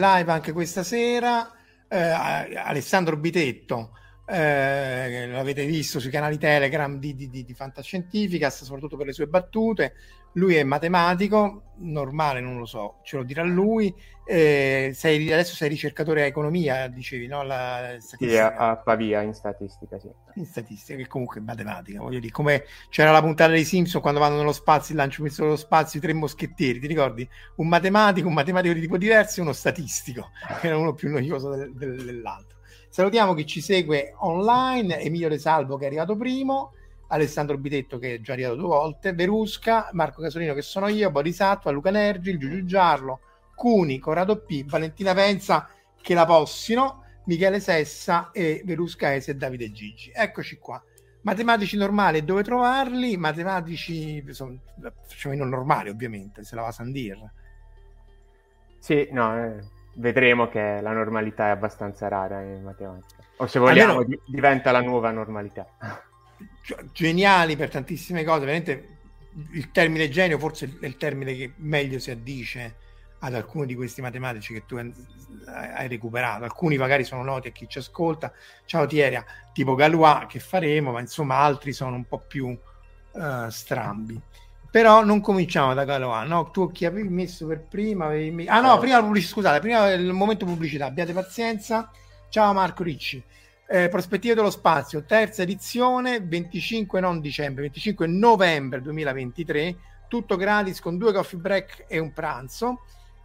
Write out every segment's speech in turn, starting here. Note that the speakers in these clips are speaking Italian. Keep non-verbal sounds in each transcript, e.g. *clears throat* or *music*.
Live anche questa sera. Eh, Alessandro Bitetto, eh, l'avete visto sui canali Telegram di, di, di, di Fantascientificast, soprattutto per le sue battute. Lui è matematico, normale, non lo so, ce lo dirà lui. Eh, sei, adesso sei ricercatore a economia, dicevi, no? La sì, a, Pavia in statistica, sì. In statistica, che comunque è matematica, voglio dire, come c'era la puntata dei Simpson quando vanno nello spazio, il lancio messo nello spazio, i tre moschettieri, ti ricordi? Un matematico, un matematico di tipo diverso e uno statistico, *laughs* che era uno più noioso del, del, dell'altro. Salutiamo chi ci segue online, Emilio De Salvo che è arrivato primo, Alessandro Bitetto che è già arrivato due volte, Verusca, Marco Casolino che sono io, Borisatto, Luca Nergi, Giulio Giarlo, Cuni, Corrado P, Valentina Penza che la possino, Michele Sessa e Verusca Ese e Davide Gigi. Eccoci qua. Matematici normali, dove trovarli? Matematici, sono, facciamo i non normali ovviamente, se la va a Sandir. Sì, no, eh, vedremo che la normalità è abbastanza rara in matematica. O se vogliamo, Almeno... diventa la nuova normalità. Geniali per tantissime cose, veramente il termine genio forse è il termine che meglio si addice ad alcuni di questi matematici che tu hai recuperato. Alcuni magari sono noti a chi ci ascolta. Ciao Tieria, tipo Galois che faremo, ma insomma altri sono un po' più uh, strambi. Però non cominciamo da Galois, no? Tu chi avevi messo per prima? Avevi... Ah no, prima pubblicità, scusate, prima il momento pubblicità, abbiate pazienza. Ciao Marco Ricci. Eh, Prospettive dello spazio, terza edizione, 25 non dicembre, 25 novembre 2023, tutto gratis con due coffee break e un pranzo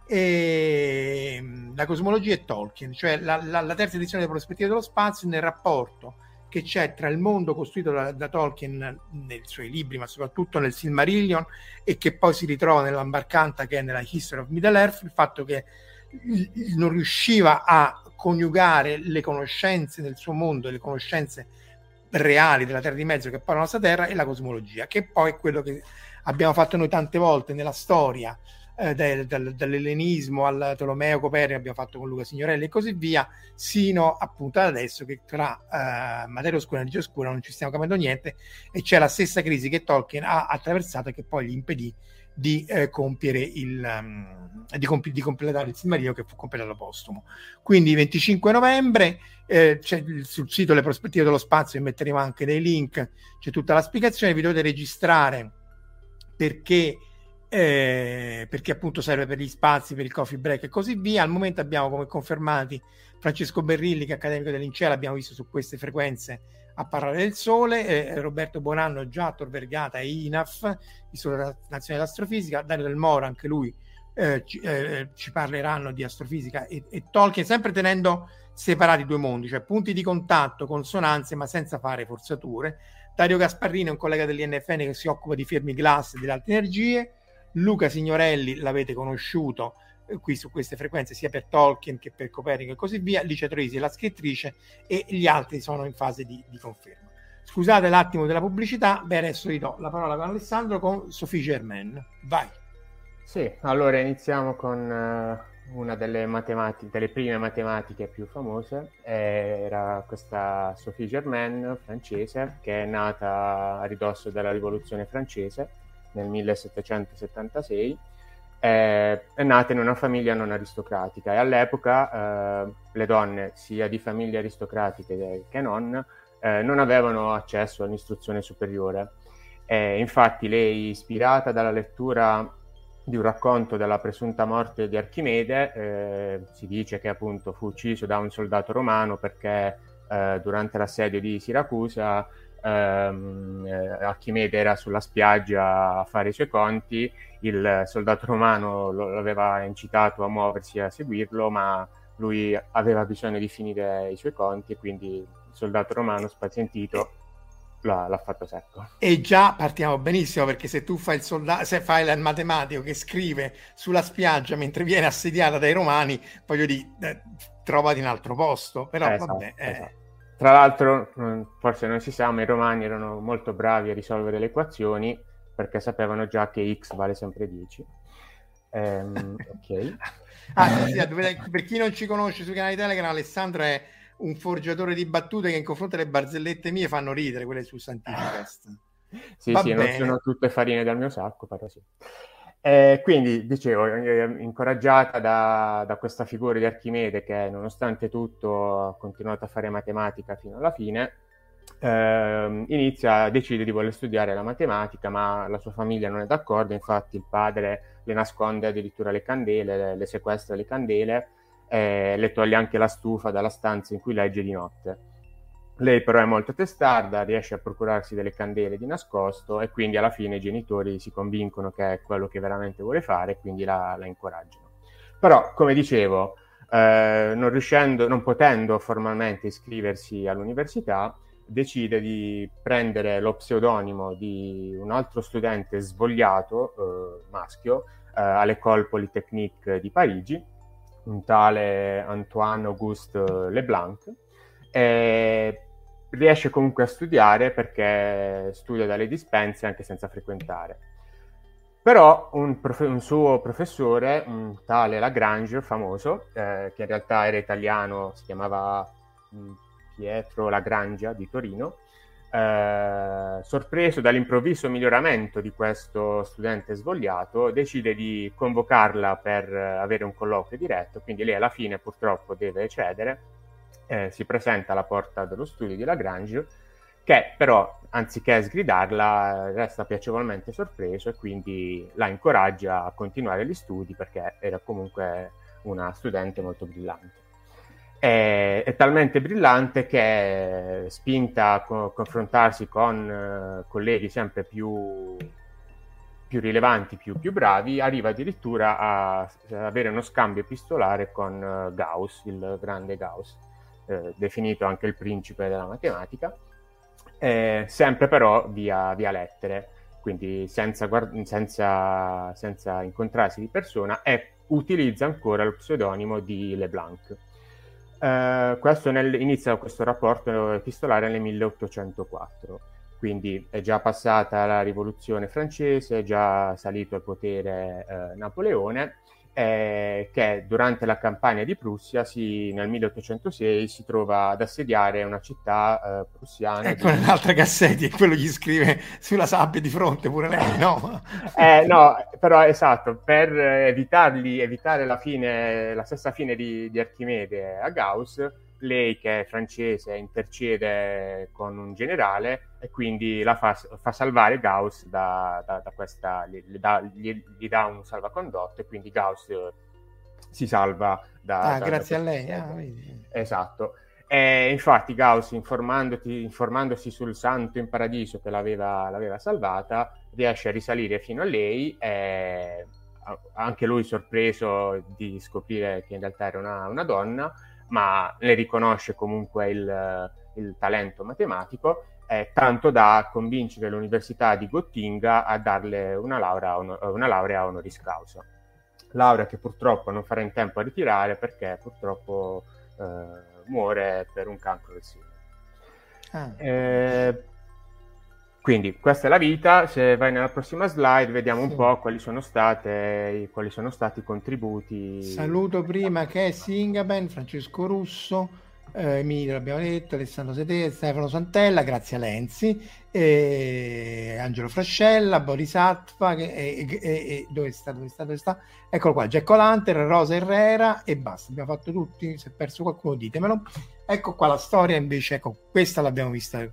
e mm, la cosmologia e Tolkien, cioè la, la, la terza edizione delle prospettive dello spazio nel rapporto che c'è tra il mondo costruito da, da, Tolkien nei suoi libri, ma soprattutto nel Silmarillion, e che poi si ritrova nell'Ambarcanta che è nella History of Middle Earth, il fatto che non riusciva a coniugare le conoscenze del suo mondo, le conoscenze reali della Terra di Mezzo che poi è la nostra Terra e la cosmologia, che poi è quello che abbiamo fatto noi tante volte nella storia eh, del, del, dall'ellenismo al Tolomeo Copernico abbiamo fatto con Luca Signorelli e così via, sino appunto ad adesso che tra eh, materia oscura e energia oscura non ci stiamo capendo niente e c'è la stessa crisi che Tolkien ha attraversato e che poi gli impedì di eh, compiere il um, di, compi- di, completare il Silmarillion che fu completato postumo. Quindi 25 novembre eh, sul sito Le prospettive dello spazio metteremo anche dei link, c'è tutta la spiegazione, vi dovete registrare perché eh, perché appunto serve per gli spazi, per il coffee break e così via. Al momento abbiamo come confermati Francesco Berrilli, che è accademico dell'Incella, abbiamo visto su queste frequenze a parlare del sole, eh, Roberto Bonanno, già Tor Vergata e INAF, Istituto Nazionale d'Astrofisica, Dario Del Moro, anche lui eh, ci, eh, ci, parleranno di astrofisica e, e Tolkien, sempre tenendo separati due mondi, cioè punti di contatto, consonanze, ma senza fare forzature. Dario Gasparrini un collega dell'INFN che si occupa di fermi glass e delle alte energie, Luca Signorelli l'avete conosciuto eh, qui su queste frequenze sia per Tolkien che per Copernico e così via, Licia Troisi è la scrittrice e gli altri sono in fase di, di conferma. Scusate l'attimo della pubblicità, beh adesso ridò la parola con Alessandro con Sophie Germain. Vai. Sì, allora iniziamo con uh, una delle matematiche, delle prime matematiche più famose, era questa Sophie Germain francese che è nata a ridosso della rivoluzione francese nel 1776. Eh, è nata in una famiglia non aristocratica e all'epoca eh, le donne, sia di famiglie aristocratiche che non, eh, non avevano accesso all'istruzione superiore. E infatti lei, ispirata dalla lettura di un racconto della presunta morte di Archimede, eh, si dice che appunto fu ucciso da un soldato romano perché eh, durante l'assedio di Siracusa ehm, eh, Archimede era sulla spiaggia a fare i suoi conti, il soldato romano lo, l'aveva incitato a muoversi e a seguirlo, ma lui aveva bisogno di finire i suoi conti e quindi il soldato romano spazientito l'ha, l'ha fatto secco. E già partiamo benissimo perché se tu fai il soldato, se fai il matematico che scrive sulla spiaggia mentre viene assediata dai romani, voglio dire, eh, trovati in altro posto, però esatto, vabbè. Eh. Esatto. Tra l'altro, forse non si sa, ma i romani erano molto bravi a risolvere le equazioni perché sapevano già che x vale sempre 10. Ehm, *laughs* ok. ah, sì, per chi non ci conosce sui canali Telegram, Alessandro è un forgiatore di battute che in confronto alle barzellette mie fanno ridere, quelle su Santificast. sì, Va sì, bene. non sono tutte farine dal mio sacco, però sì. Eh, quindi, dicevo, eh, incoraggiata da, da, questa figura di Archimede che nonostante tutto ha continuato a fare matematica fino alla fine, eh, inizia, decide di voler studiare la matematica, ma la sua famiglia non è d'accordo, infatti il padre le nasconde addirittura le candele, le, le sequestra le candele eh, le toglie anche la stufa dalla stanza in cui legge di notte. Lei però è molto testarda, riesce a procurarsi delle candele di nascosto e quindi alla fine i genitori si convincono che è quello che veramente vuole fare e quindi la, la incoraggiano. Però, come dicevo, eh, non riuscendo, non potendo formalmente iscriversi all'università, decide di prendere lo pseudonimo di un altro studente svogliato, eh, maschio, eh, all'École Polytechnique di Parigi, un tale Antoine Auguste Leblanc, e riesce comunque a studiare perché studia dalle dispense anche senza frequentare. Però un, prof- un suo professore, un tale Lagrange, famoso, eh, che in realtà era italiano, si chiamava mm, Pietro Lagrangia di Torino, eh, sorpreso dall'improvviso miglioramento di questo studente svogliato, decide di convocarla per avere un colloquio diretto, quindi lei alla fine purtroppo deve cedere, eh, si presenta alla porta dello studio di Lagrange, che però anziché sgridarla resta piacevolmente sorpreso e quindi la incoraggia a continuare gli studi perché era comunque una studente molto brillante. È, è talmente brillante che spinta a co- confrontarsi con uh, colleghi sempre più, più rilevanti, più, più, bravi, arriva addirittura a, avere uno scambio epistolare con uh, Gauss, il grande Gauss, eh, definito anche il principe della matematica, eh, sempre però via, via lettere, quindi senza, guard- senza, senza incontrarsi di persona, e utilizza ancora lo pseudonimo di Leblanc. Eh, questo nel, inizia questo rapporto epistolare nel 1804, quindi è già passata la rivoluzione francese, è già salito al potere eh, Napoleone eh, che durante la campagna di Prussia si, nel 1806 si trova ad assediare una città eh, prussiana. Ecco di... un'altra Cassetti, quello gli scrive sulla sabbia di fronte pure lei, no? *laughs* eh, no, però esatto, per evitarli, evitare la, fine, la stessa fine di, di Archimede a Gauss, lei che è francese intercede con un generale e quindi la fa, fa salvare Gauss da, da, da questa, gli, dà, gli, gli, dà un salvacondotto e quindi Gauss si salva da... Ah, da, grazie a lei. Ah, esatto. E infatti Gauss, informandosi sul santo in paradiso che l'aveva, l'aveva, salvata, riesce a risalire fino a lei e anche lui sorpreso di scoprire che in realtà era una, una donna ma le riconosce comunque il, il talento matematico, eh, tanto da convincere l'Università di Gottinga a darle una laurea, una laurea honoris causa. Laurea che purtroppo non farà in tempo a ritirare perché purtroppo eh, muore per un cancro del seno. Ah. Eh, quindi questa è la vita, se vai nella prossima slide vediamo sì. un po' quali sono, state, quali sono stati i contributi. Saluto prima che Singaben, Francesco Russo, eh, Emilio l'abbiamo detto, Alessandro Sete, Stefano Santella, Grazia Lenzi, eh, Angelo Frascella, Boris Atfa, che, e, e, e, dove sta, dove sta, dove sta? Eccolo qua, Jack Lanter, Rosa Herrera e basta, abbiamo fatto tutti, se è perso qualcuno ditemelo. Ecco qua la storia invece, ecco, questa l'abbiamo vista,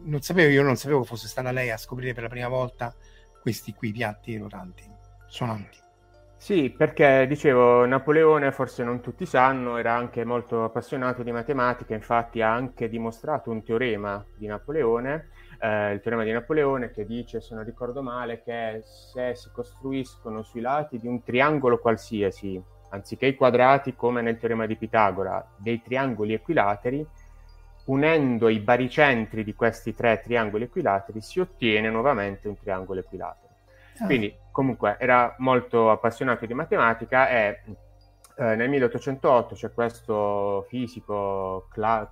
non sapevo, io non sapevo fosse stata lei a scoprire per la prima volta questi qui piatti rotanti, suonanti. Sì, perché dicevo, Napoleone, forse non tutti sanno, era anche molto appassionato di matematica, infatti ha anche dimostrato un teorema di Napoleone, eh, il teorema di Napoleone che dice, se non ricordo male, che se si costruiscono sui lati di un triangolo qualsiasi, anziché i quadrati come nel teorema di Pitagora, dei triangoli equilateri, unendo i baricentri di questi tre triangoli equilateri si ottiene nuovamente un triangolo equilatero. Ah. Quindi comunque era molto appassionato di matematica e eh, nel 1808 c'è questo fisico Cla-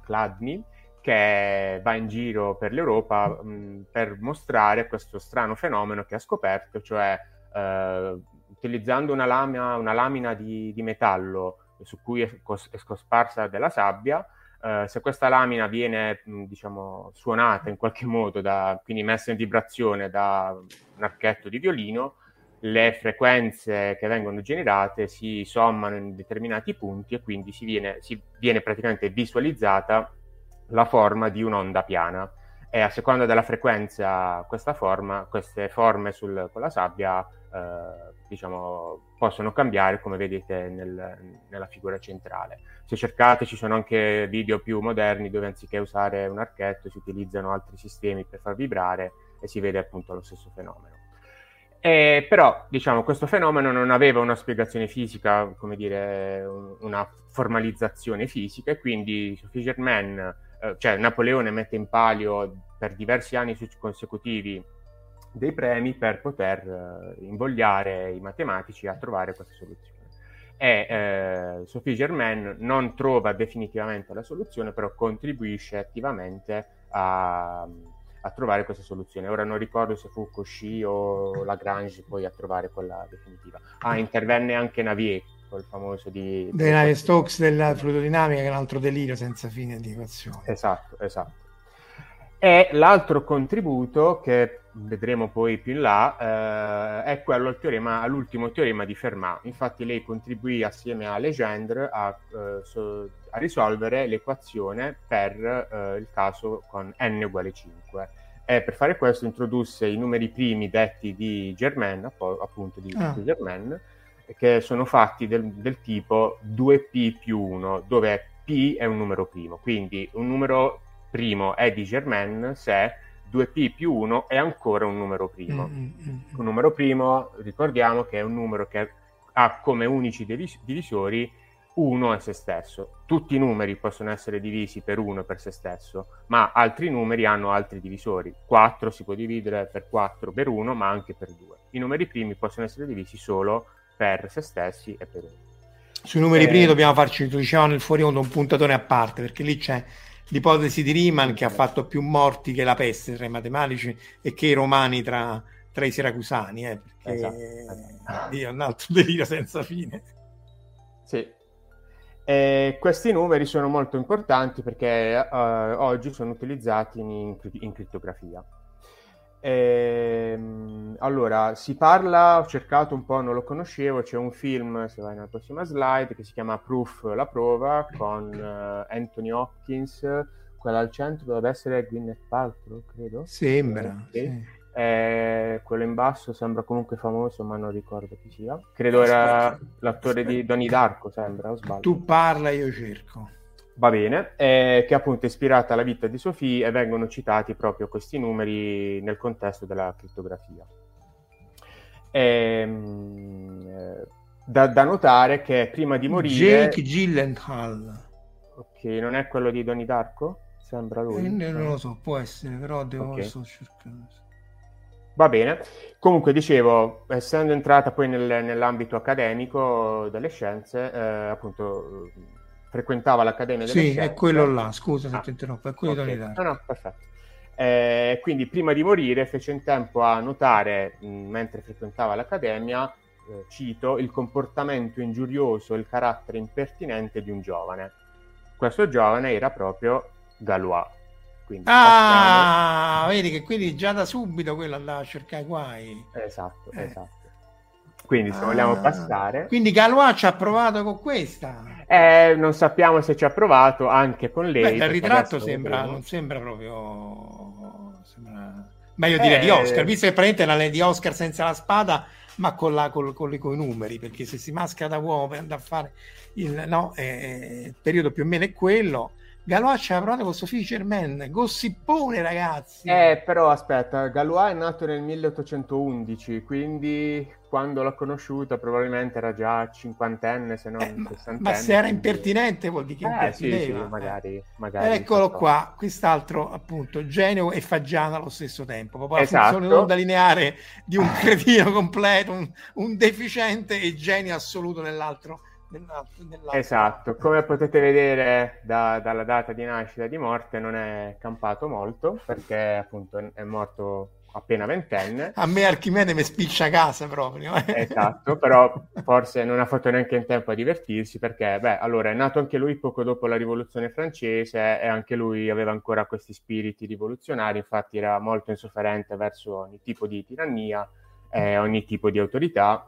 che va in giro per l'Europa mh, per mostrare questo strano fenomeno che ha scoperto, cioè eh, utilizzando una, lamina, una lamina di, di, metallo su cui è, cos- è scosparsa della sabbia, Uh, se questa lamina viene diciamo, suonata in qualche modo, da, quindi messa in vibrazione da un archetto di violino, le frequenze che vengono generate si sommano in determinati punti e quindi si viene, si viene praticamente visualizzata la forma di un'onda piana. E a seconda della frequenza questa forma, queste forme sul, con la sabbia eh, diciamo, possono cambiare come vedete nel, nella figura centrale. Se cercate ci sono anche video più moderni dove anziché usare un archetto si utilizzano altri sistemi per far vibrare e si vede appunto lo stesso fenomeno. E, però, diciamo, questo fenomeno non aveva una spiegazione fisica, come dire, una formalizzazizione fisica, e quindi Sophie eh, cioè Napoleone mette in palio per diversi anni consecutivi dei premi per poter eh, invogliare i matematici a trovare questa soluzione. E eh, Sophie Germain non trova definitivamente la soluzione, però contribuisce attivamente a, a trovare questa soluzione. Ora non ricordo se fu Cauchy o Lagrange poi a trovare quella definitiva. Ah, intervenne anche Navier, quel famoso di... Dei Navier-Stokes della fluidodinamica, che è un altro delirio senza fine di equazione. Esatto, esatto. E l'altro contributo, che vedremo poi più in là, eh, è quello al teorema, all'ultimo teorema di Fermat. Infatti lei contribuì assieme a Legendre a, eh, so, a risolvere l'equazione per eh, il caso con n uguale 5. E per fare questo introdusse i numeri primi detti di Germain, appunto di, ah. Germain, che sono fatti del, del tipo 2p più 1, dove p è un numero primo. Quindi un numero primo è di Germain se 2p più 1 è ancora un numero primo. Mm, mm, mm, un numero primo, ricordiamo che è un numero che ha come unici divis- divisori 1 e se stesso. Tutti i numeri possono essere divisi per 1 e per se stesso, ma altri numeri hanno altri divisori. 4 si può dividere per 4 per 1, ma anche per 2. I numeri primi possono essere divisi solo per se stessi e per 1. Sui numeri eh... primi dobbiamo farci, dicevamo nel fuori onda, un puntatore a parte, perché lì c'è l'ipotesi di Riemann che ha fatto più morti che la peste tra i matematici e che i romani tra, tra i siracusani, eh, perché esatto, esatto. è un altro *laughs* delirio senza fine. Sì. E questi numeri sono molto importanti perché uh, oggi sono utilizzati in, in crittografia. Ehm, allora, si parla, ho cercato un po', non lo conoscevo, c'è un film, se vai nella prossima slide, che si chiama Proof, la prova, con uh, Anthony Hopkins, quella al centro dovrebbe essere Gwyneth Paltrow, credo. Sembra, eh, sì. eh, quello in basso sembra comunque famoso, ma non ricordo chi sia. Credo era l'attore di Donnie Darko, sembra, o sbaglio. Tu parla, io cerco va bene, eh, che è appunto ispirata alla vita di Sophie e vengono citati proprio questi numeri nel contesto della crittografia. Ehm, eh, da, da, notare che prima di morire... Jake Gyllenhaal. Ok, non è quello di Donnie Darko? Sembra lui. Eh, non lo so, può essere, però devo okay. cercando. Va bene. Comunque, dicevo, essendo entrata poi nel, nell'ambito accademico delle scienze, eh, appunto frequentava l'Accademia delle sì, Scienze. Sì, è quello là, scusa se ah. ti interrompo, è quello okay. di No, no, perfetto. Eh, quindi prima di morire fece in tempo a notare, mh, mentre frequentava l'Accademia, eh, cito, il comportamento ingiurioso e il carattere impertinente di un giovane. questo giovane era proprio Galois. Quindi ah, passiamo... vedi che quindi già da subito quello andava a cercare guai. Esatto, eh. esatto. Quindi se ah, vogliamo passare... Quindi Galois ci ha provato con questa? Eh, non sappiamo se ci ha provato anche con lei. Beh, il ritratto sembra, non sembra proprio... Sembra... Meglio dire di eh, Oscar, visto che praticamente la di Oscar senza la spada, ma con, la, con, con, con i numeri, perché se si maschera da uomo per andare a fare il, no, eh, il periodo più o meno è quello Galois ha provato con Sophie Germain, gossipone ragazzi. Eh, però aspetta, Galois è nato nel 1811, quindi quando l'ho conosciuta probabilmente era già cinquantenne, se non eh, sessantenne. Ma, se era impertinente vuol dire che eh, sì, sì, magari, magari. Eccolo qua, quest'altro appunto, genio e fagiana allo stesso tempo, proprio la esatto. funzione onda lineare di un *laughs* cretino completo, un, un deficiente e genio assoluto nell'altro Nell'altro, nell'altro. Esatto, come potete vedere da, dalla data di nascita e di morte non è campato molto perché appunto è morto appena ventenne. A me Archimede mi spiccia a casa proprio. Eh. Esatto, però forse non ha fatto neanche in tempo a divertirsi perché, beh, allora è nato anche lui poco dopo la rivoluzione francese e anche lui aveva ancora questi spiriti rivoluzionari, infatti era molto insofferente verso ogni tipo di tirannia e ogni tipo di autorità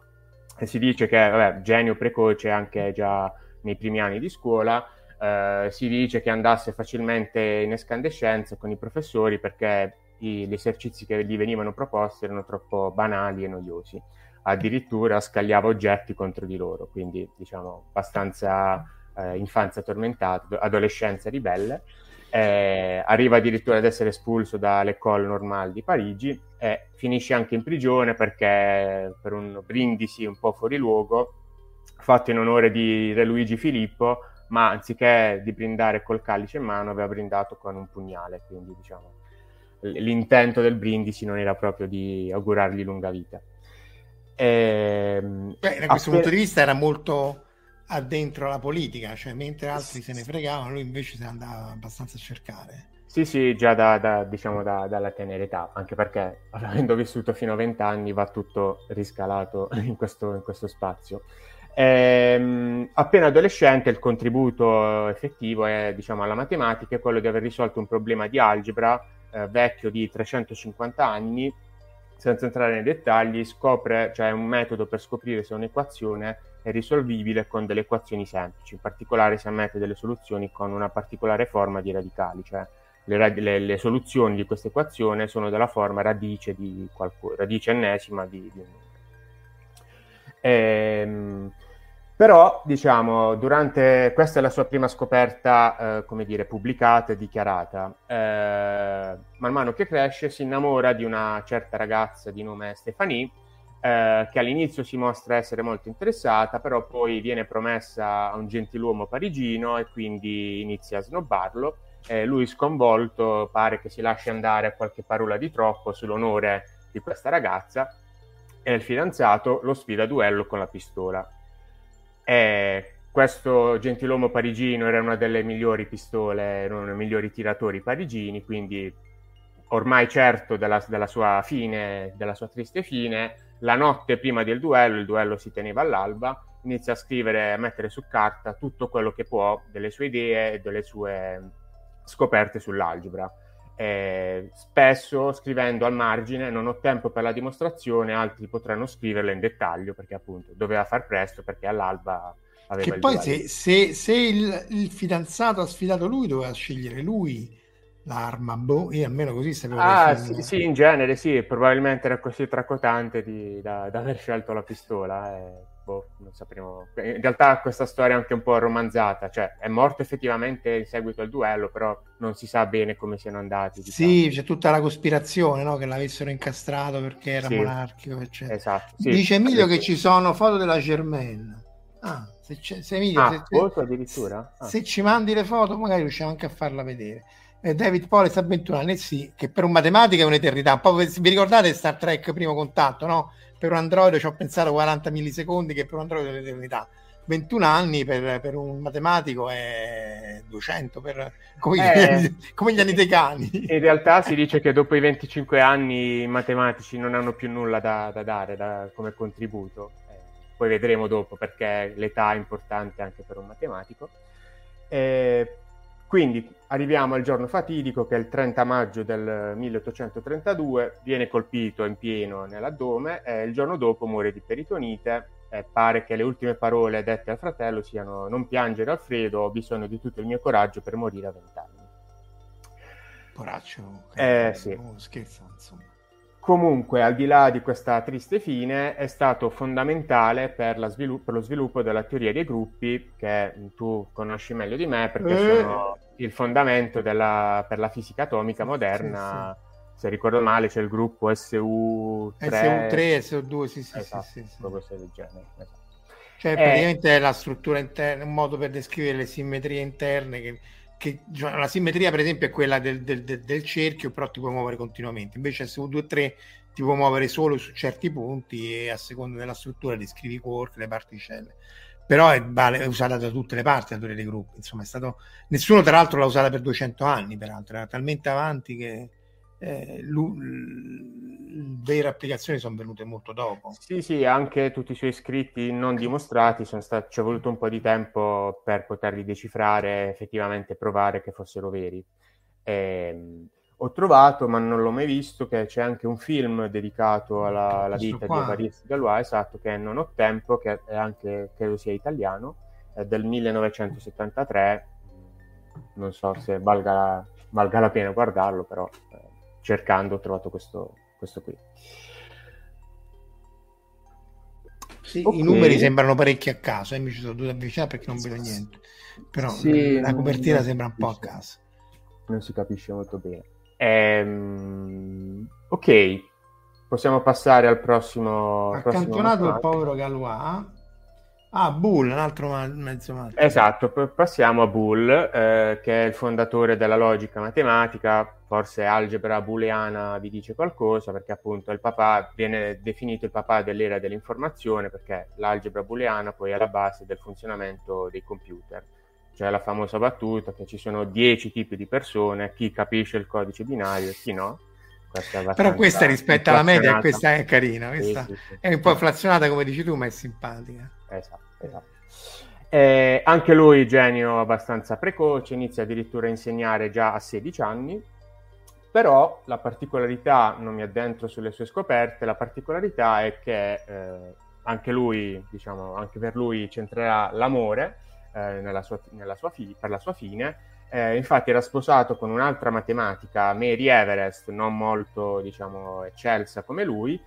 e si dice che, vabbè, genio precoce anche già nei primi anni di scuola, eh, si dice che andasse facilmente in escandescenza con i professori perché i, gli esercizi che gli venivano proposti erano troppo banali e noiosi. Addirittura scagliava oggetti contro di loro, quindi diciamo abbastanza eh, infanzia tormentata, adolescenza ribelle eh, arriva addirittura ad essere espulso dall'École Normale di Parigi e finisce anche in prigione perché per un brindisi un po' fuori luogo fatto in onore di Re Luigi Filippo ma anziché di brindare col calice in mano aveva brindato con un pugnale quindi diciamo l'intento del brindisi non era proprio di augurargli lunga vita. E, ehm, Beh, da questo appena... punto di vista era molto addentro la politica, cioè mentre altri se ne fregavano, lui invece se ne andava abbastanza a cercare. Sì, sì, già da, da, diciamo da, dalla tenera età, anche perché avendo vissuto fino a vent'anni va tutto riscalato in questo, in questo spazio. Ehm, appena adolescente il contributo effettivo è, diciamo, alla matematica è quello di aver risolto un problema di algebra eh, vecchio di 350 anni, senza entrare nei dettagli, scopre, cioè un metodo per scoprire se un'equazione è risolvibile con delle equazioni semplici, in particolare si ammette delle soluzioni con una particolare forma di radicali, cioè le, le, le soluzioni di questa equazione sono della forma radice, di qualco, radice ennesima di, di un numero. Ehm, però, diciamo, durante questa è la sua prima scoperta, eh, come dire, pubblicata e dichiarata. Eh, man mano che cresce si innamora di una certa ragazza di nome Stefanie, eh, che all'inizio si mostra essere molto interessata, però poi viene promessa a un gentiluomo parigino e quindi inizia a snobbarlo. Eh, lui sconvolto pare che si lasci andare a qualche parola di troppo sull'onore di questa ragazza e il fidanzato lo sfida a duello con la pistola. E questo gentiluomo parigino era una delle migliori pistole, erano i migliori tiratori parigini, quindi ormai certo della, della sua fine, della sua triste fine, la notte prima del duello, il duello si teneva all'alba, inizia a scrivere, a mettere su carta tutto quello che può delle sue idee e delle sue scoperte sull'algebra. Eh, spesso scrivendo al margine non ho tempo per la dimostrazione, altri potranno scriverla in dettaglio perché appunto doveva far presto perché all'alba aveva che il poi se, se, se il, il, fidanzato ha sfidato lui doveva scegliere lui l'arma, boh, io almeno così sapevo Ah, sì, sì, in genere sì, probabilmente era così tracotante di, da, da, aver scelto la pistola. E, boh, non sapremo. In realtà questa storia è anche un po' romanzata, cioè è morto effettivamente in seguito al duello, però non si sa bene come siano andati. Diciamo. Sì, c'è tutta la cospirazione, no? Che l'avessero incastrato perché era sì, monarchico, eccetera. Esatto. Sì, Dice Emilio che ci sono foto della Germaine. Ah, se, se, Emilio, ah, se, addirittura? Ah. se ci mandi le foto magari riusciamo anche a farla vedere eh, David Poles a 21 anni, sì, che per un matematico è un'eternità. Un po' vi ricordate Star Trek primo contatto, no? Per un Android ci ho pensato 40 millisecondi, che per un Android è un'eternità. 21 anni per, per, un matematico è 200 per, come, eh, gli, anni, come, gli anni dei cani. In realtà si dice che dopo i 25 anni i matematici non hanno più nulla da, da dare da, come contributo. Eh, poi vedremo dopo perché l'età è importante anche per un matematico. Eh, Quindi arriviamo al giorno fatidico che è il 30 maggio del 1832, viene colpito in pieno nell'addome e il giorno dopo muore di peritonite e pare che le ultime parole dette al fratello siano non piangere Alfredo, ho bisogno di tutto il mio coraggio per morire a vent'anni. Poraccio, eh, sì. scherzo, insomma. Comunque, al di là di questa triste fine, è stato fondamentale per, svilupp- per, lo sviluppo della teoria dei gruppi, che tu conosci meglio di me, perché eh. sono il fondamento della, per la fisica atomica moderna. Sì, sì. Se ricordo male, c'è il gruppo SU3, SU3 SU2, sì, sì, esatto, sì, sì, sì. del genere. Esatto. Cioè, praticamente è la struttura interna, un modo per descrivere le simmetrie interne che che cioè, la simmetria per esempio è quella del, del, del, del, cerchio però ti puoi muovere continuamente. Invece SU2 e 3 ti puoi muovere solo su certi punti e a seconda della struttura descrivi i quark, le particelle però è, è, usata da tutte le parti la teoria dei gruppi. Insomma è stato nessuno tra l'altro l'ha usata per 200 anni peraltro. Era talmente avanti che eh, vere applicazioni sono venute molto dopo. Sì, sì, anche tutti i suoi scritti non dimostrati stati, ci è voluto un po' di tempo per poterli decifrare e effettivamente provare che fossero veri. E, ehm, ho trovato, ma non l'ho mai visto, che c'è anche un film dedicato alla, alla vita qua. di Evariste Galois, esatto, che è Non ho tempo, che è anche, credo sia italiano, è del 1973, non so se valga, valga la pena guardarlo, però... Eh, cercando ho trovato questo, questo qui. Sì, okay. I numeri sembrano parecchi a caso, eh, mi ci sono dovuto avvicinare perché non vedo niente, però sì, la copertina sembra un po' a caso. Non si capisce molto bene. Ehm, ok, possiamo passare al prossimo. Accantonato il povero Galois Ah, Bull, un altro mezzo matto. Esatto, passiamo a Bull, eh, che è il fondatore della logica matematica, forse algebra booleana vi dice qualcosa, perché appunto il papà viene definito il papà dell'era dell'informazione, perché l'algebra booleana poi è la base del funzionamento dei computer. C'è la famosa battuta che ci sono dieci tipi di persone, chi capisce il codice binario e chi no. Però questa rispetto alla media, questa è carina, questa sì, sì, sì. è un po' inflazionata come dici tu, ma è simpatica. Esatto, esatto. Eh, anche lui genio abbastanza precoce, inizia addirittura a insegnare già a 16 anni, però la particolarità, non mi addentro sulle sue scoperte, la particolarità è che eh, anche lui, diciamo, anche per lui centrerà l'amore eh, nella sua, nella sua fi- per la sua fine, eh, infatti era sposato con un'altra matematica, Mary Everest, non molto diciamo, eccelsa come lui,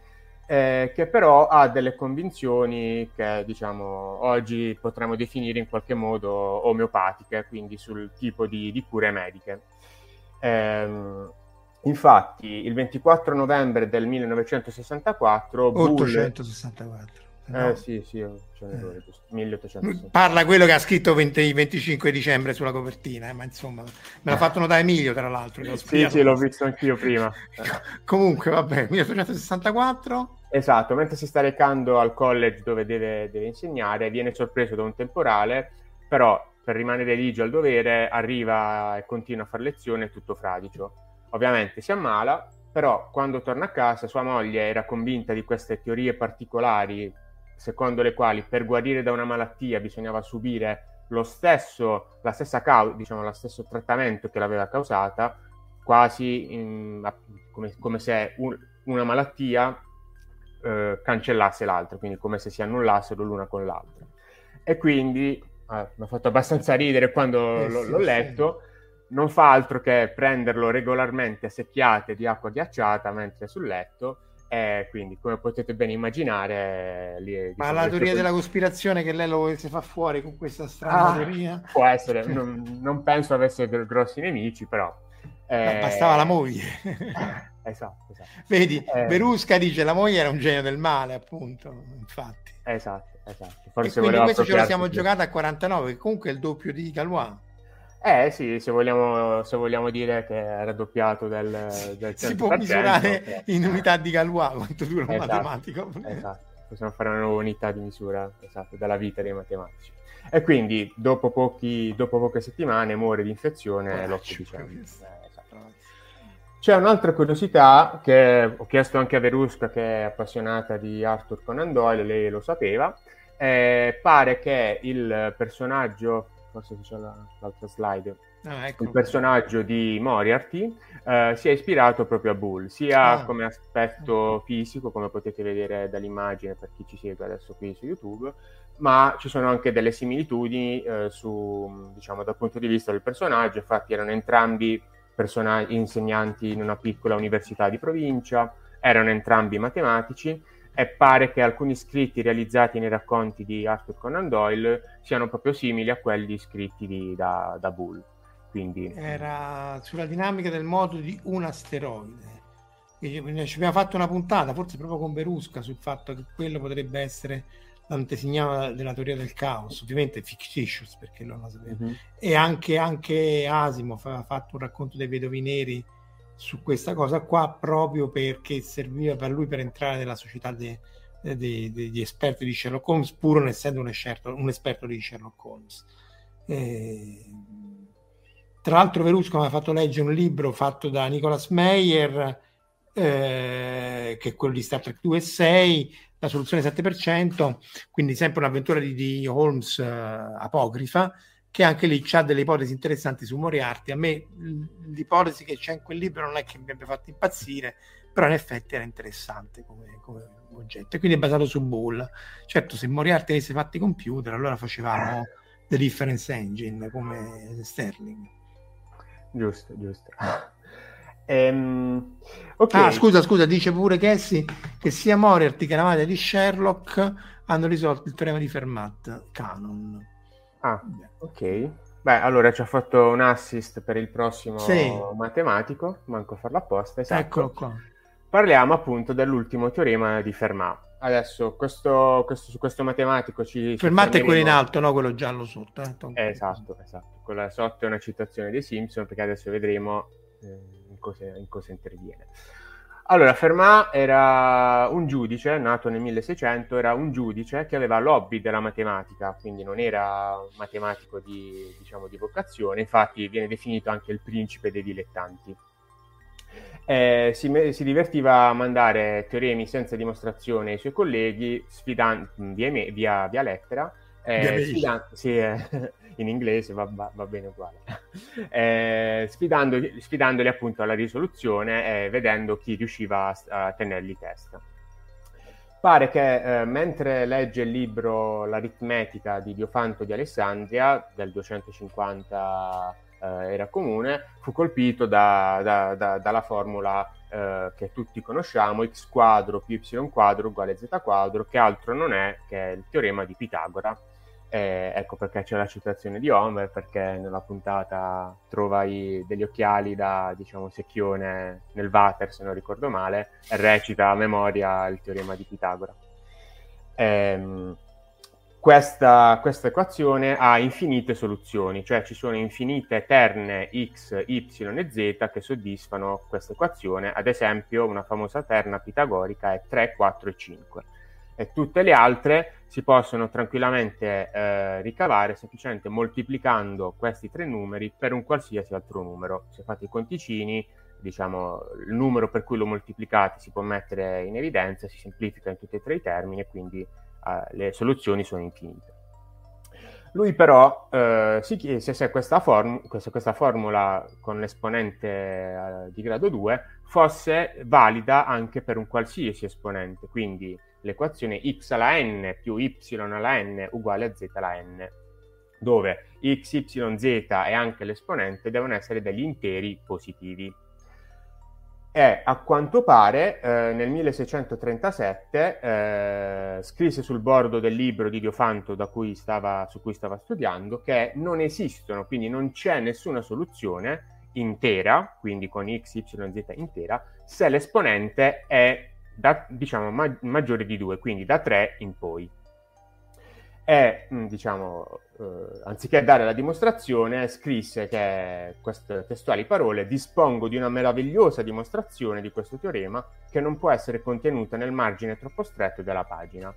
eh, che però ha delle convinzioni che diciamo, oggi potremmo definire in qualche modo omeopatiche, quindi sul tipo di, di cure mediche. Eh, infatti il 24 novembre del 1964... 864. No. Eh sì, sì, c'è un errore, 1860. Parla quello che ha scritto 20, 25 dicembre sulla copertina, eh, ma insomma, me l'ha fatto notare Emilio tra l'altro. sì, sì, l'ho visto anch'io prima. *laughs* Comunque, vabbè, 1864. Esatto, mentre si sta recando al college dove deve, deve insegnare, viene sorpreso da un temporale, però per rimanere ligio al dovere arriva e continua a fare lezione tutto fradicio. Ovviamente si ammala, però quando torna a casa sua moglie era convinta di queste teorie particolari secondo le quali per guarire da una malattia bisognava subire lo stesso, la stessa causa, diciamo, lo stesso trattamento che l'aveva causata, quasi in, come, come, se un, una malattia eh, cancellasse l'altra, quindi come se si annullassero l'una con l'altra. E quindi eh, mi ha fatto abbastanza ridere quando eh, l'ho, sì, l'ho letto. Sì. Non fa altro che prenderlo regolarmente a secchiate di acqua ghiacciata mentre è sul letto e quindi, come potete ben immaginare, lì, ma la teoria della cospirazione che lei lo volesse far fuori con questa strana ah, teoria può essere, non, non, penso avesse grossi nemici, però eh... bastava la moglie. *laughs* esatto, esatto. Vedi, eh... Verusca dice la moglie era un genio del male, appunto, infatti. Esatto, esatto. Forse e quindi questo ce lo siamo giocata a 49, che comunque è il doppio di Galois. Eh sì, se vogliamo, se vogliamo dire che è raddoppiato del, del 100%. Si può misurare okay. in unità di Galois quanto dura un esatto, matematico. Esatto, possiamo fare una nuova unità di misura esatto, della vita dei matematici. E quindi dopo, pochi, dopo poche settimane muore di infezione l'8 dicembre. Eh, esatto. C'è un'altra curiosità che ho chiesto anche a Verusca, che è appassionata di Arthur Conan Doyle, lei lo sapeva. Eh, pare che il personaggio forse c'è la, l'altra slide. ah, ecco. il personaggio di Moriarty, eh, si è ispirato proprio a Bull, sia ah. come aspetto fisico, come potete vedere dall'immagine per chi ci segue adesso qui su YouTube, ma ci sono anche delle similitudini eh, su, diciamo, dal punto di vista del personaggio, infatti erano entrambi insegnanti in una piccola università di provincia, erano entrambi matematici e pare che alcuni scritti realizzati nei racconti di Arthur Conan Doyle siano proprio simili a quelli scritti di, da, da Bull. Quindi... Era sulla dinamica del modo di un asteroide. Ci abbiamo fatto una puntata, forse proprio con Berusca, sul fatto che quello potrebbe essere l'antesignano della teoria del caos, ovviamente fictitious perché non lo sapeva. Mm-hmm. E anche, anche Asimov aveva fatto un racconto dei vedovi neri su questa cosa qua proprio perché serviva per lui per entrare nella società de, de, de, degli esperti di Sherlock Holmes pur non essendo un esperto, un esperto di Sherlock Holmes. E... Tra l'altro Verusco mi ha fatto leggere un libro fatto da Nicholas Meyer eh, che è quello di Star Trek 2 e 6 la soluzione 7%, quindi sempre un'avventura di, di Holmes uh, apocrifa, che anche lì ha delle ipotesi interessanti su Moriarty. A me l'ipotesi che c'è in quel libro non è che mi abbia fatto impazzire, però in effetti era interessante come, come oggetto. E quindi è basato su Bull. Certo, se Moriarty avesse fatto i computer, allora facevamo The Difference Engine come Sterling. Giusto, giusto. *laughs* Ehm, okay. Ah, scusa, scusa, dice pure Cassie che sia Moriarty che la madre di Sherlock hanno risolto il teorema di Fermat canon. Ah, ok. Beh, allora ci ha fatto un assist per il prossimo sì. matematico, manco farlo apposta. Esatto. Eccolo qua. Parliamo appunto dell'ultimo teorema di Fermat. Adesso, questo, questo, su questo matematico ci... Fermat è quello in alto, no? Quello giallo sotto. Eh? esatto, esatto. Quella sotto è una citazione dei Simpson, perché adesso vedremo... Eh cosa, in cosa interviene. Allora, Fermat era un giudice, nato nel 1600, era un giudice che aveva l'hobby della matematica, quindi non era un matematico di, diciamo, di vocazione, infatti viene definito anche il principe dei dilettanti. Eh, si, si, divertiva a mandare teoremi senza dimostrazione ai suoi colleghi sfidan- via, via, via lettera, eh, sfidan- sì, eh, *laughs* in inglese va, va, va bene uguale, *laughs* eh, sfidandoli, sfidandoli, appunto alla risoluzione e vedendo chi riusciva a, a tenerli testa. Pare che eh, mentre legge il libro L'aritmetica di Diofanto di Alessandria del 250 eh, era comune, fu colpito da, da, da, dalla formula eh, che tutti conosciamo, x quadro più y quadro uguale z quadro, che altro non è che il teorema di Pitagora eh, ecco perché c'è la citazione di Homer, perché nella puntata trova i, degli occhiali da, diciamo, secchione nel water, se non ricordo male, e recita a memoria il teorema di Pitagora. Eh, questa, questa, equazione ha infinite soluzioni, cioè ci sono infinite terne x, y e z che soddisfano questa equazione, ad esempio una famosa terna pitagorica è 3, 4 e 5 e tutte le altre si possono tranquillamente eh, ricavare semplicemente moltiplicando questi tre numeri per un qualsiasi altro numero. Se fate i conticini, diciamo, il numero per cui lo moltiplicate si può mettere in evidenza, si semplifica in tutti e tre i termini e quindi eh, le soluzioni sono infinite. Lui però eh, si chiese se questa, form- se questa, formula con l'esponente eh, di grado 2 fosse valida anche per un qualsiasi esponente, quindi l'equazione x alla n più y alla n uguale a z alla n, dove x, y, z e anche l'esponente devono essere degli interi positivi. E a quanto pare eh, nel 1637 eh, scrisse sul bordo del libro di Diofanto cui stava, su cui stava studiando che non esistono, quindi non c'è nessuna soluzione intera, quindi con x, y, z intera, se l'esponente è da, diciamo, ma- maggiore di 2, quindi da 3 in poi. E, mm, diciamo, eh, anziché dare la dimostrazione, scrisse che queste testuali parole dispongo di una meravigliosa dimostrazione di questo teorema che non può essere contenuta nel margine troppo stretto della pagina.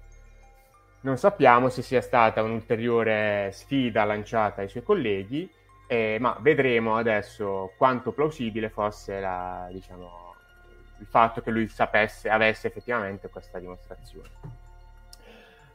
Non sappiamo se sia stata un'ulteriore sfida lanciata ai suoi colleghi, eh, ma vedremo adesso quanto plausibile fosse la, diciamo, il fatto che lui sapesse, avesse effettivamente questa dimostrazione.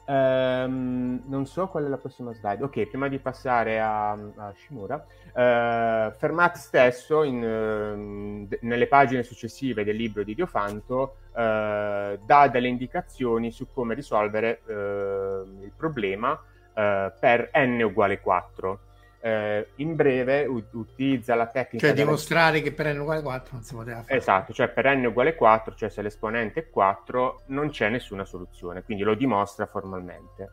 Um, non so qual è la prossima slide. Ok, prima di passare a, a Shimura, uh, Fermat stesso, in, uh, d- nelle pagine successive del libro di Diofanto, uh, dà delle indicazioni su come risolvere il problema per n uguale 4 eh, in breve u- utilizza la tecnica... Cioè della... dimostrare che per n uguale 4 non si poteva fare. Esatto, cioè per n uguale 4, cioè se l'esponente è 4, non c'è nessuna soluzione, quindi lo dimostra formalmente.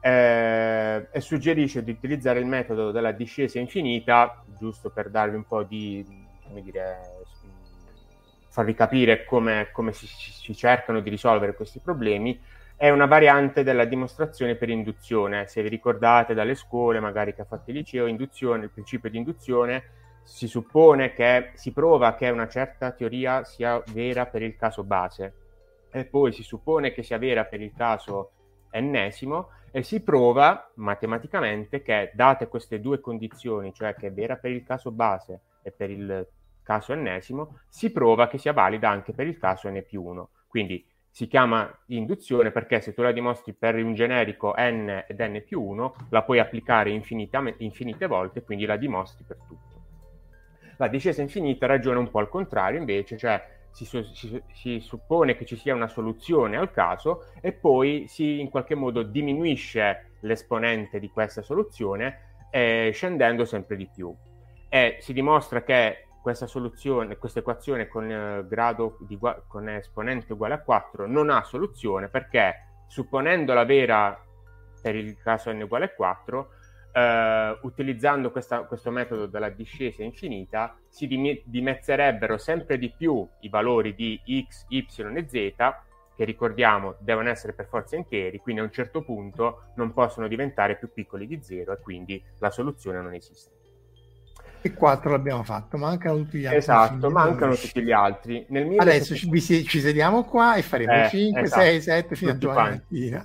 Eh, e suggerisce di utilizzare il metodo della discesa infinita, giusto per darvi un po' di, come dire, farvi capire come, come si, si cercano di risolvere questi problemi, è una variante della dimostrazione per induzione. Se vi ricordate dalle scuole, magari che ha fatto il liceo, induzione, il principio di induzione, si suppone che si prova che una certa teoria sia vera per il caso base e poi si suppone che sia vera per il caso ennesimo e si prova matematicamente che date queste due condizioni, cioè che è vera per il caso base e per il caso ennesimo, si prova che sia valida anche per il caso n più 1. Quindi si chiama induzione perché se tu la dimostri per un generico n ed n più 1, la puoi applicare infinite volte, quindi la dimostri per tutto. La discesa infinita ragiona un po' al contrario, invece, cioè si, si, si, suppone che ci sia una soluzione al caso e poi si in qualche modo diminuisce l'esponente di questa soluzione eh, scendendo sempre di più. E si dimostra che questa soluzione, questa equazione con, eh, grado con esponente uguale a 4 non ha soluzione perché supponendola vera per il caso n uguale a 4, eh, utilizzando questa, questo metodo della discesa infinita, si dim- dimezzerebbero sempre di più i valori di x, y e z, che ricordiamo devono essere per forza interi, quindi a un certo punto non possono diventare più piccoli di 0 e quindi la soluzione non esiste. E 4 l'abbiamo fatto, mancano tutti gli altri. Esatto, mancano tutti gli altri. Nel 1700... Adesso ci, ci, sediamo qua e faremo eh, 5, esatto. 6, 7 fino tutti a domani mattina.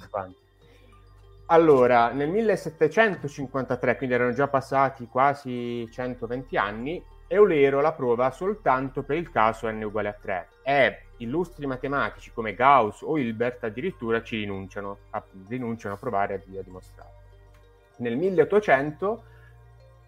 Allora, nel 1753, quindi erano già passati quasi 120 anni, Eulero la prova soltanto per il caso n uguale a 3 e illustri matematici come Gauss o Hilbert addirittura ci rinunciano a, rinunciano a provare a, a dimostrare. Nel 1800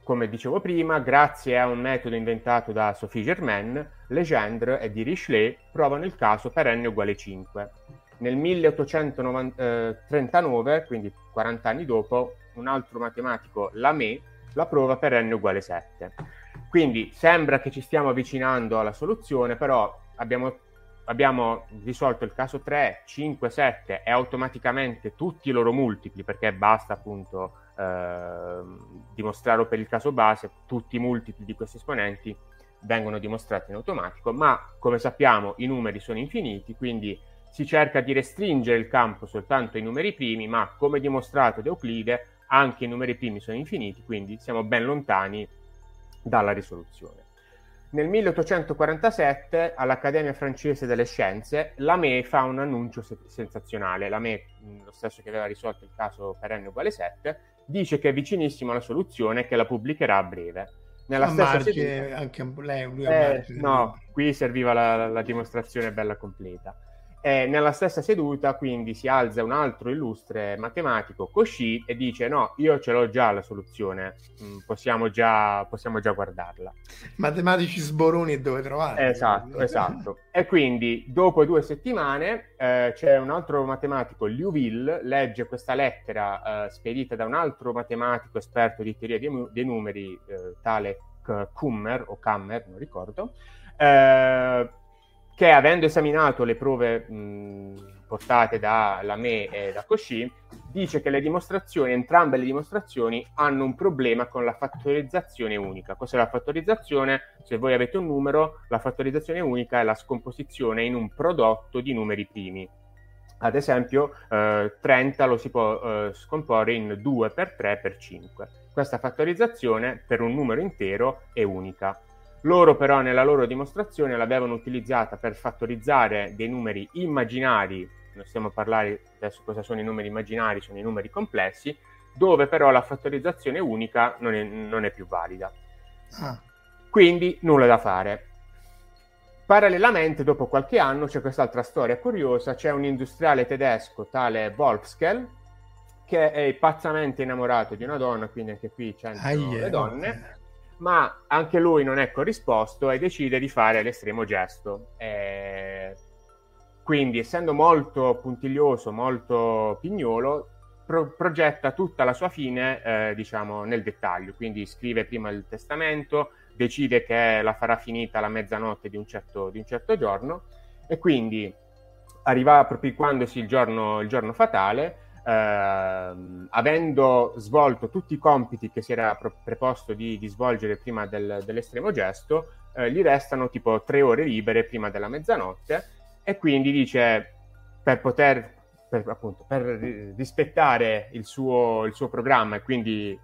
come dicevo prima, grazie a un metodo inventato da Sophie Germain, Legendre e Dirichlet provano il caso per n uguale 5. Nel 1839, eh, quindi 40 anni dopo, un altro matematico, Lamé, la prova per n uguale 7. Quindi sembra che ci stiamo avvicinando alla soluzione, però abbiamo, abbiamo risolto il caso 3, 5, 7 e automaticamente tutti i loro multipli, perché basta appunto eh, dimostrarlo per il caso base, tutti i multipli di questi esponenti vengono dimostrati in automatico, ma come sappiamo i numeri sono infiniti, quindi si cerca di restringere il campo soltanto ai numeri primi, ma come dimostrato da Euclide anche i numeri primi sono infiniti, quindi siamo ben lontani dalla risoluzione. Nel 1847 all'Accademia francese delle scienze Lamé fa un annuncio sensazionale. Lamé, lo stesso che aveva risolto il caso per n uguale 7, dice che è vicinissimo alla soluzione e che la pubblicherà a breve. Nella a stessa margine, seduta... anche lei, lui eh, no, qui serviva la, la dimostrazione bella completa. E nella stessa seduta, quindi, si alza un altro illustre matematico, Cauchy, e dice: No, io ce l'ho già la soluzione, mm, possiamo già, possiamo già guardarla. Matematici sboroni e dove trovare? Esatto, esatto. E quindi, dopo due settimane, eh, c'è un altro matematico, Liouville, legge questa lettera eh, spedita da un altro matematico esperto di teoria dei, dei numeri, eh, tale Kummer o Kammer, non ricordo. Eh, che avendo esaminato le prove mh, portate da Lamé e da Cauchy, dice che le dimostrazioni, entrambe le dimostrazioni, hanno un problema con la fattorizzazione unica. Cos'è la fattorizzazione? Se voi avete un numero, la fattorizzazione unica è la scomposizione in un prodotto di numeri primi. Ad esempio, eh, 30 lo si può eh, scomporre in 2 per 3 per 5. Questa fattorizzazione per un numero intero è unica. Loro però nella loro dimostrazione l'avevano utilizzata per fattorizzare dei numeri immaginari, non stiamo a parlare adesso cosa sono i numeri immaginari, sono i numeri complessi, dove però la fattorizzazione unica non è, non è più valida. Ah. Quindi nulla da fare. Parallelamente, dopo qualche anno, c'è quest'altra storia curiosa, c'è un industriale tedesco tale Wolfskel che è pazzamente innamorato di una donna, quindi anche qui c'entrano le donne, ma anche lui non è corrisposto e decide di fare l'estremo gesto. Eh, quindi, essendo molto puntiglioso, molto pignolo, pro- progetta tutta la sua fine, eh, diciamo, nel dettaglio. Quindi scrive prima il testamento, decide che la farà finita alla mezzanotte di un certo, di un certo giorno e quindi arriva proprio quando il giorno, il giorno fatale, eh, avendo svolto tutti i compiti che si era pro- preposto di, di, svolgere prima del, dell'estremo gesto, eh, gli restano tipo tre ore libere prima della mezzanotte e quindi dice per poter per, appunto, per rispettare il suo, il suo programma e quindi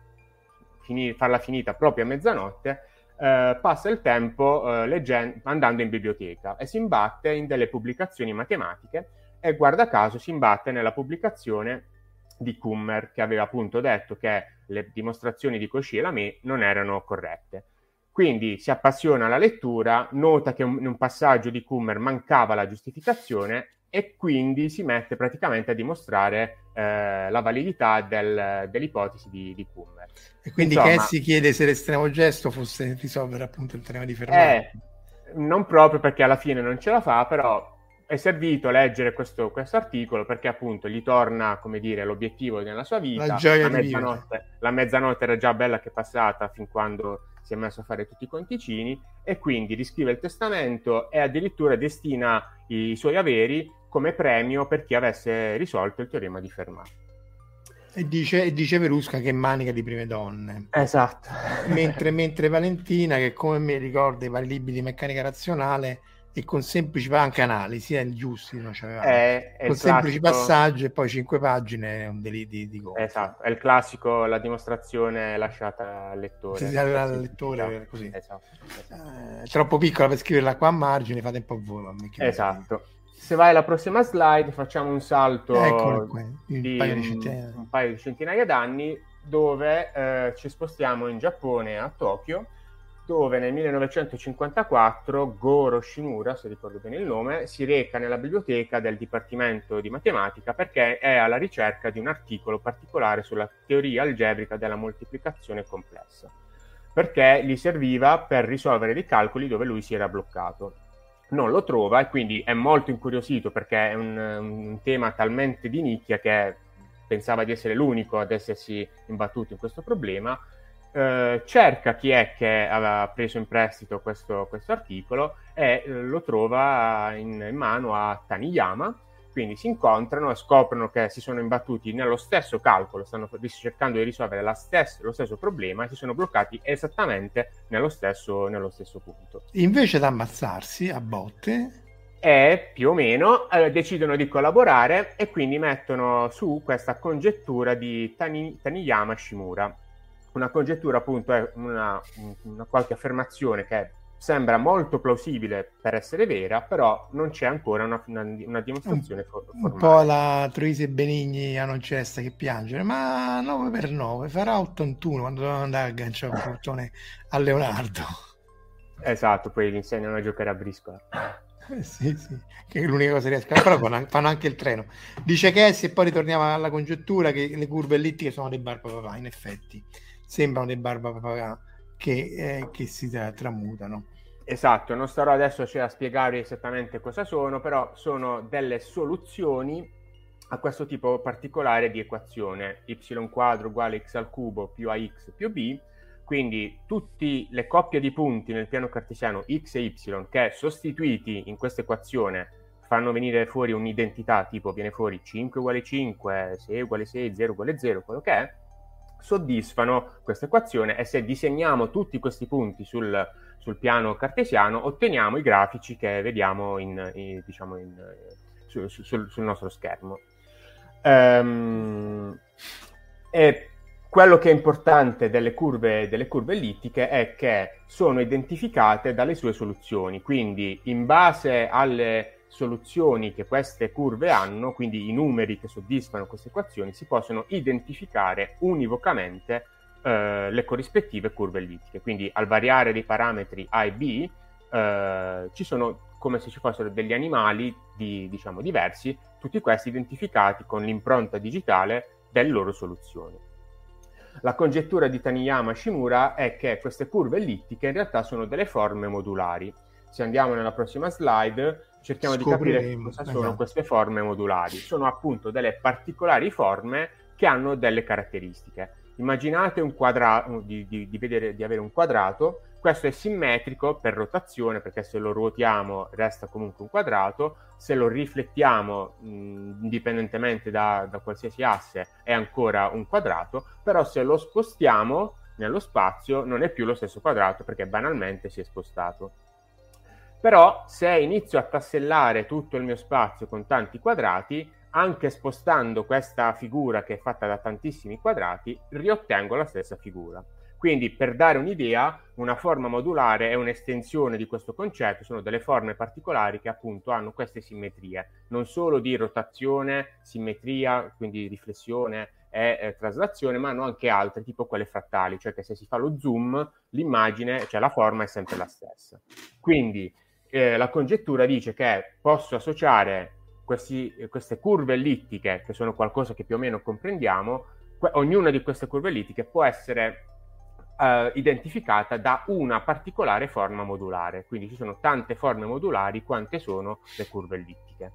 finire, farla finita proprio a mezzanotte, eh, passa il tempo eh, leggen- andando in biblioteca e si imbatte in delle pubblicazioni matematiche e guarda caso si imbatte nella pubblicazione di Kummer che aveva appunto detto che le dimostrazioni di Cauchy e Lamé non erano corrette. Quindi si appassiona alla lettura, nota che in un passaggio di Kummer mancava la giustificazione e quindi si mette praticamente a dimostrare eh, la validità del, dell'ipotesi di, di Kummer. E quindi Insomma, Cassie chiede se l'estremo gesto fosse risolvere appunto il teorema di Fermat. Eh, non proprio perché alla fine non ce la fa, però è servito leggere questo articolo perché appunto gli torna, come dire, l'obiettivo nella sua vita. La gioia la mezzanotte, la mezzanotte era già bella che è passata fin quando si è messo a fare tutti i conticini e quindi riscrive il testamento e addirittura destina i suoi averi come premio per chi avesse risolto il teorema di Fermat. E dice, e dice Verusca che manica di prime donne. Esatto. Mentre, mentre Valentina, che come me ricorda i vari libri di meccanica razionale, e con semplici anche analisi, eh, giusti, no? è, è con semplici passaggi e poi cinque pagine è un delitto di, di Esatto, è il classico, la dimostrazione lasciata al lettore. Sì, al lettore, così. Esatto, esatto. Eh, troppo piccola per scriverla qua a margine, fate un po' voi. Esatto se vai alla prossima slide facciamo un salto di, un, paio di centinaia, un paio di centinaia d'anni dove eh, ci spostiamo in Giappone a Tokyo dove nel 1954 Goro Shimura, se ricordo bene il nome, si reca nella biblioteca del Dipartimento di Matematica perché è alla ricerca di un articolo particolare sulla teoria algebrica della moltiplicazione complessa, perché gli serviva per risolvere dei calcoli dove lui si era bloccato non lo trova e quindi è molto incuriosito perché è un, un, tema talmente di nicchia che pensava di essere l'unico ad essersi imbattuto in questo problema. Eh, cerca chi è che aveva preso in prestito questo, questo articolo e eh, lo trova in, in mano a Taniyama quindi si incontrano e scoprono che si sono imbattuti nello stesso calcolo, stanno cercando di risolvere stessa, lo stesso problema e si sono bloccati esattamente nello stesso, nello stesso punto. Invece di ammazzarsi a botte, e più o meno eh, decidono di collaborare e quindi mettono su questa congettura di Tani, Taniyama Shimura. Una congettura appunto è una, una qualche affermazione che sembra molto plausibile per essere vera, però non c'è ancora una, una, una dimostrazione un, formale. Un po' la Troise Benigni a non c'è che piangere, ma 9 per 9 farà 81 quando devono andare a agganciare un portone a Leonardo. Esatto, poi gli insegnano a giocare a briscola. Eh, sì, sì, che è l'unica cosa che riescono a fare, però fanno anche il treno. Dice che e poi ritorniamo alla congettura che le curve ellittiche sono dei barbapapà, in effetti, sembrano dei barbapapà che, eh, che si tramutano. Esatto, non starò adesso cioè, a spiegare esattamente cosa sono, però sono delle soluzioni a questo tipo particolare di equazione y quadro uguale x al cubo più ax più b quindi tutte le coppie di punti nel piano cartesiano x e y che sostituiti in questa equazione fanno venire fuori un'identità tipo viene fuori 5 uguale 5, 6 uguale 6, 0 uguale 0, quello che è, soddisfano questa equazione e se disegniamo tutti questi punti sul, sul piano cartesiano otteniamo i grafici che vediamo in, in, diciamo in, su, su, sul, nostro schermo. Um, e quello che è importante delle curve, delle curve ellittiche è che sono identificate dalle sue soluzioni, quindi in base alle soluzioni che queste curve hanno, quindi i numeri che soddisfano queste equazioni, si possono identificare univocamente eh, le corrispettive curve ellittiche. Quindi al variare dei parametri A e B eh, ci sono come se ci fossero degli animali di, diciamo, diversi, tutti questi identificati con l'impronta digitale delle loro soluzioni. La congettura di Taniyama-Shimura è che queste curve ellittiche in realtà sono delle forme modulari. Se andiamo nella prossima slide, cerchiamo di capire cosa sono esatto. queste forme modulari. Sono appunto delle particolari forme che hanno delle caratteristiche. Immaginate un quadrato, di, di, di, vedere, di avere un quadrato, questo è simmetrico per rotazione, perché se lo ruotiamo resta comunque un quadrato, se lo riflettiamo mh, indipendentemente da, da qualsiasi asse è ancora un quadrato, però se lo spostiamo nello spazio non è più lo stesso quadrato perché banalmente si è spostato. Però se inizio a tassellare tutto il mio spazio con tanti quadrati, anche spostando questa figura che è fatta da tantissimi quadrati, riottengo la stessa figura. Quindi, per dare un'idea, una forma modulare è un'estensione di questo concetto, sono delle forme particolari che appunto hanno queste simmetrie, non solo di rotazione, simmetria, quindi riflessione e eh, traslazione, ma hanno anche altre, tipo quelle frattali, cioè che se si fa lo zoom, l'immagine, cioè la forma è sempre la stessa. Quindi, eh, la congettura dice che posso associare questi, queste curve ellittiche, che sono qualcosa che più o meno comprendiamo, que- ognuna di queste curve ellittiche può essere uh, identificata da una particolare forma modulare. Quindi ci sono tante forme modulari quante sono le curve ellittiche.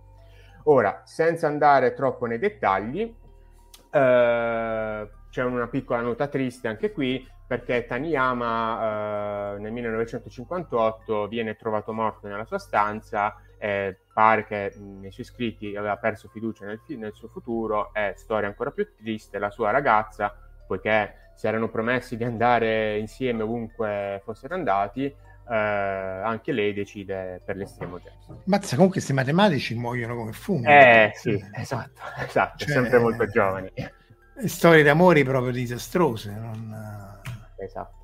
Ora, senza andare troppo nei dettagli, uh, c'è una piccola nota triste anche qui, perché Taniyama uh, nel 1958 viene trovato morto nella sua stanza eh, pare che nei suoi scritti aveva perso fiducia nel, nel, suo futuro e storia ancora più triste, la sua ragazza, poiché si erano promessi di andare insieme ovunque fossero andati, eh, anche lei decide per l'estremo gesto. Mazza, comunque questi matematici muoiono come funghi. Eh sì, esatto, esatto, cioè, sempre molto giovani. Storie d'amore proprio disastrose. Non... Esatto.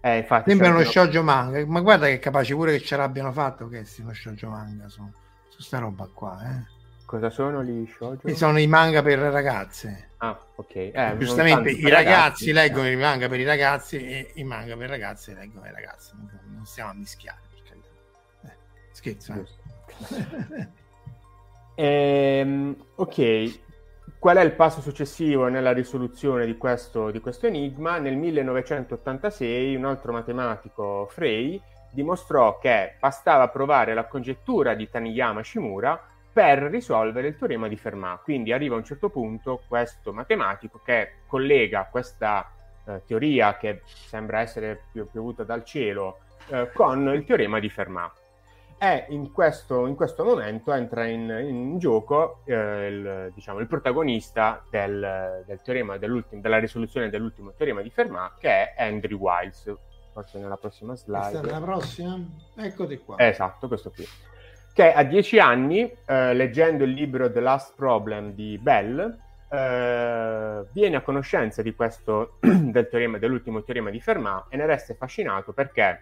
Eh, infatti, Sembra uno shoujo manga, ma guarda che capace pure che ce l'abbiano fatto che sia uno shoujo manga su, su sta roba qua. Eh. Cosa sono gli shoujo? Sono i manga per ragazze. Ah, ok. Eh, Giustamente i ragazzi, ragazzi leggono eh. i manga per i ragazzi e i manga per ragazze leggono i ragazzi. Non stiamo a mischiare. Eh, scherzo. Eh. *laughs* ehm, ok, Qual è il passo successivo nella risoluzione di questo, di questo enigma? Nel 1986 un altro matematico, Frey, dimostrò che bastava provare la congettura di Taniyama-Shimura per risolvere il teorema di Fermat. Quindi arriva a un certo punto questo matematico che collega questa eh, teoria che sembra essere piovuta dal cielo eh, con il teorema di Fermat e in questo, in questo momento entra in, in gioco eh, il, diciamo, il, protagonista del, del teorema della risoluzione dell'ultimo teorema di Fermat che è Andrew Wiles. Forse nella prossima slide Questa è la prossima? eccoti qua. Esatto questo qui. Che a dieci anni eh, leggendo il libro The Last Problem di Bell eh, viene a conoscenza di questo *clears throat* del teorema, dell'ultimo teorema di Fermat e ne resta affascinato perché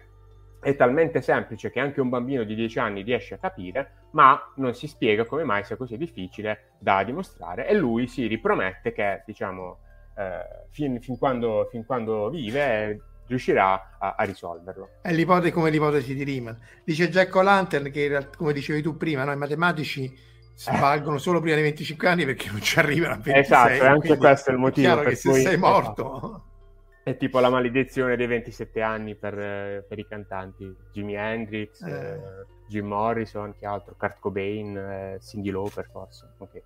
è talmente semplice che anche un bambino di 10 anni riesce a capire, ma non si spiega come mai sia così difficile da dimostrare e lui si ripromette che, diciamo, eh, fin, fin, quando, fin, quando, vive riuscirà a, a, risolverlo. È l'ipotesi come l'ipotesi di Riemann. Dice Jack O'Lantern che, come dicevi tu prima, no, i matematici svalgono solo prima dei 25 anni perché non ci arrivano a 26. Esatto, anche questo è il motivo per che cui... se sei morto... È tipo la maledizione dei 27 anni per, per i cantanti. Jimi Hendrix, eh. Eh, Jim Morrison, che altro? Kurt Cobain, eh, Cindy Lauper forse. Okay.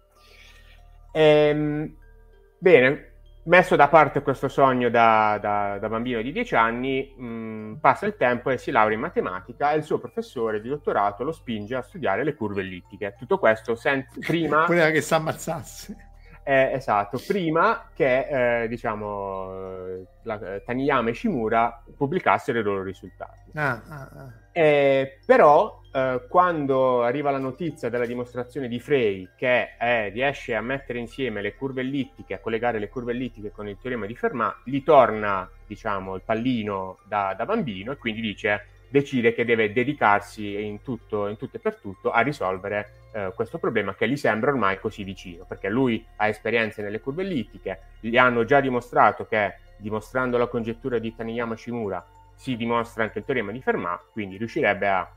Ehm, bene, messo da parte questo sogno da, da, da bambino di 10 anni, mh, mm, passa il tempo e si laurea in matematica e il suo professore di dottorato lo spinge a studiare le curve ellittiche. Tutto questo senza, prima... *laughs* Voleva che si ammazzasse eh, esatto, prima che eh, diciamo la, eh, Taniyama e Shimura pubblicassero i loro risultati. Ah, ah, ah. Eh, però eh, quando arriva la notizia della dimostrazione di Frey che eh, riesce a mettere insieme le curve ellittiche, a collegare le curve ellittiche con il teorema di Fermat, gli torna diciamo il pallino da, da bambino e quindi dice decide che deve dedicarsi in tutto, in tutto e per tutto a risolvere eh, questo problema che gli sembra ormai così vicino, perché lui ha esperienze nelle curve ellittiche, gli hanno già dimostrato che dimostrando la congettura di Taniyama-Shimura si dimostra anche il teorema di Fermat, quindi riuscirebbe a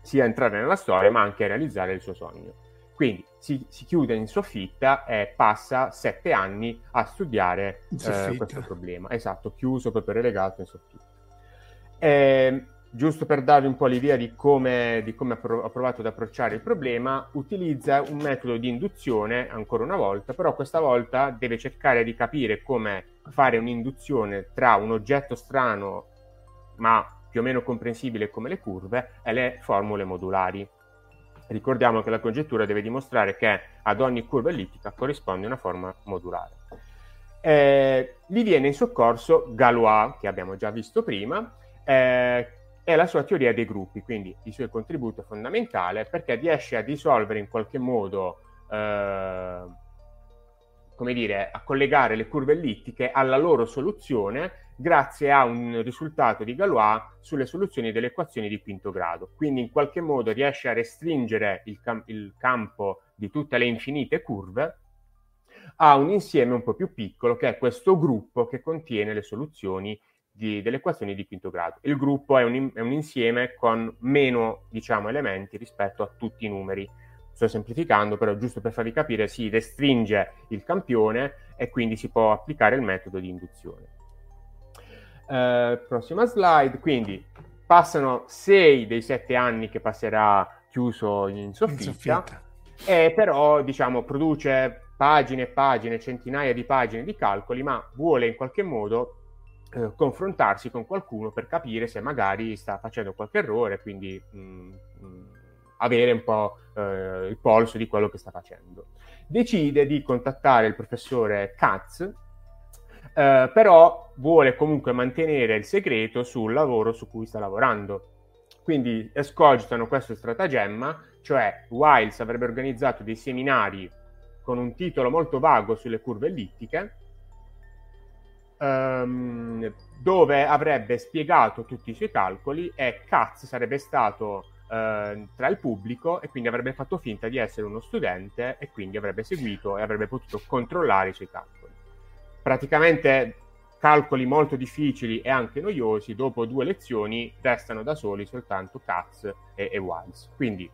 sia entrare nella storia ma anche a realizzare il suo sogno. Quindi si, si, chiude in soffitta e passa sette anni a studiare eh, questo problema. Esatto, chiuso proprio relegato in soffitta. E, ehm, giusto per darvi un po' l'idea di come, di come ho provato ad approcciare il problema, utilizza un metodo di induzione ancora una volta, però questa volta deve cercare di capire come fare un'induzione tra un oggetto strano ma più o meno comprensibile come le curve e le formule modulari. Ricordiamo che la congettura deve dimostrare che ad ogni curva ellittica corrisponde una forma modulare. Eh, gli viene in soccorso Galois, che abbiamo già visto prima, eh, e la sua teoria dei gruppi, quindi il suo contributo è fondamentale perché riesce a risolvere in qualche modo, eh, come dire, a collegare le curve ellittiche alla loro soluzione grazie a un risultato di Galois sulle soluzioni delle equazioni di quinto grado. Quindi in qualche modo riesce a restringere il, cam- il campo di tutte le infinite curve a un insieme un po' più piccolo che è questo gruppo che contiene le soluzioni di, delle equazioni di quinto grado. Il gruppo è un, è un, insieme con meno diciamo, elementi rispetto a tutti i numeri. Sto semplificando, però giusto per farvi capire, si restringe il campione e quindi si può applicare il metodo di induzione. Uh, prossima slide, quindi passano sei dei sette anni che passerà chiuso in soffitta, in soffitta. e però diciamo produce pagine e pagine, centinaia di pagine di calcoli, ma vuole in qualche modo eh, confrontarsi con qualcuno per capire se magari sta facendo qualche errore, quindi mh, mm, mh, mm, avere un po' eh, il polso di quello che sta facendo. Decide di contattare il professore Katz, eh, però vuole comunque mantenere il segreto sul lavoro su cui sta lavorando. Quindi escogitano questo stratagemma, cioè Wiles avrebbe organizzato dei seminari con un titolo molto vago sulle curve ellittiche, ehm, dove avrebbe spiegato tutti i suoi calcoli e Katz sarebbe stato eh, tra il pubblico e quindi avrebbe fatto finta di essere uno studente e quindi avrebbe seguito e avrebbe potuto controllare i suoi calcoli praticamente calcoli molto difficili e anche noiosi, dopo due lezioni restano da soli soltanto Katz e, e Wiles. Quindi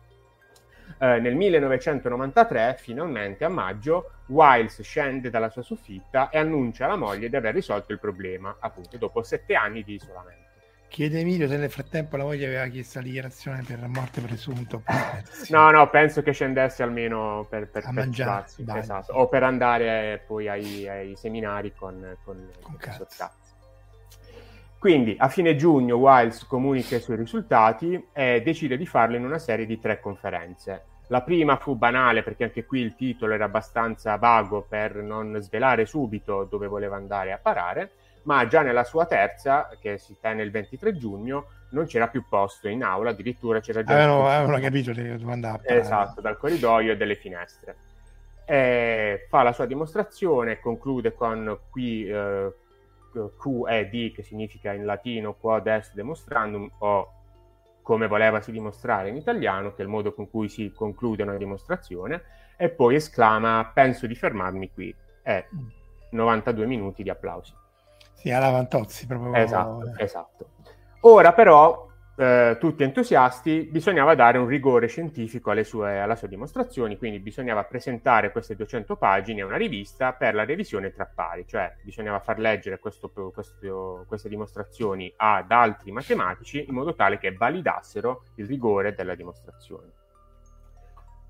eh, nel 1993, finalmente a maggio, Wiles scende dalla sua soffitta e annuncia alla moglie di aver risolto il problema, appunto dopo sette anni di isolamento. Chiede Emilio se nel frattempo la moglie aveva chiesto la dichiarazione per morte presunta. *laughs* no, no, penso che scendesse almeno per, per, a per mangiare, esatto. o per andare poi ai, ai seminari con, con, con Cazzo. Quindi a fine giugno Wiles comunica i suoi risultati e decide di farlo in una serie di tre conferenze. La prima fu banale perché anche qui il titolo era abbastanza vago per non svelare subito dove voleva andare a parare ma già nella sua terza, che si tenne il 23 giugno, non c'era più posto in aula, addirittura c'era già... Avevano, avevano capito dove andava. Esatto, dal corridoio e dalle finestre. E fa la sua dimostrazione, conclude con qui eh, Q e D, che significa in latino quod est demonstrandum, o come volevasi dimostrare in italiano, che è il modo con cui si conclude una dimostrazione, e poi esclama penso di fermarmi qui. E 92 minuti di applausi. Sì, alla Vantozzi proprio. Esatto, esatto. Ora però, eh, tutti entusiasti, bisognava dare un rigore scientifico alle sue, alle sue dimostrazioni, quindi bisognava presentare queste 200 pagine a una rivista per la revisione tra pari, cioè bisognava far leggere questo, questo, queste dimostrazioni ad altri matematici in modo tale che validassero il rigore della dimostrazione.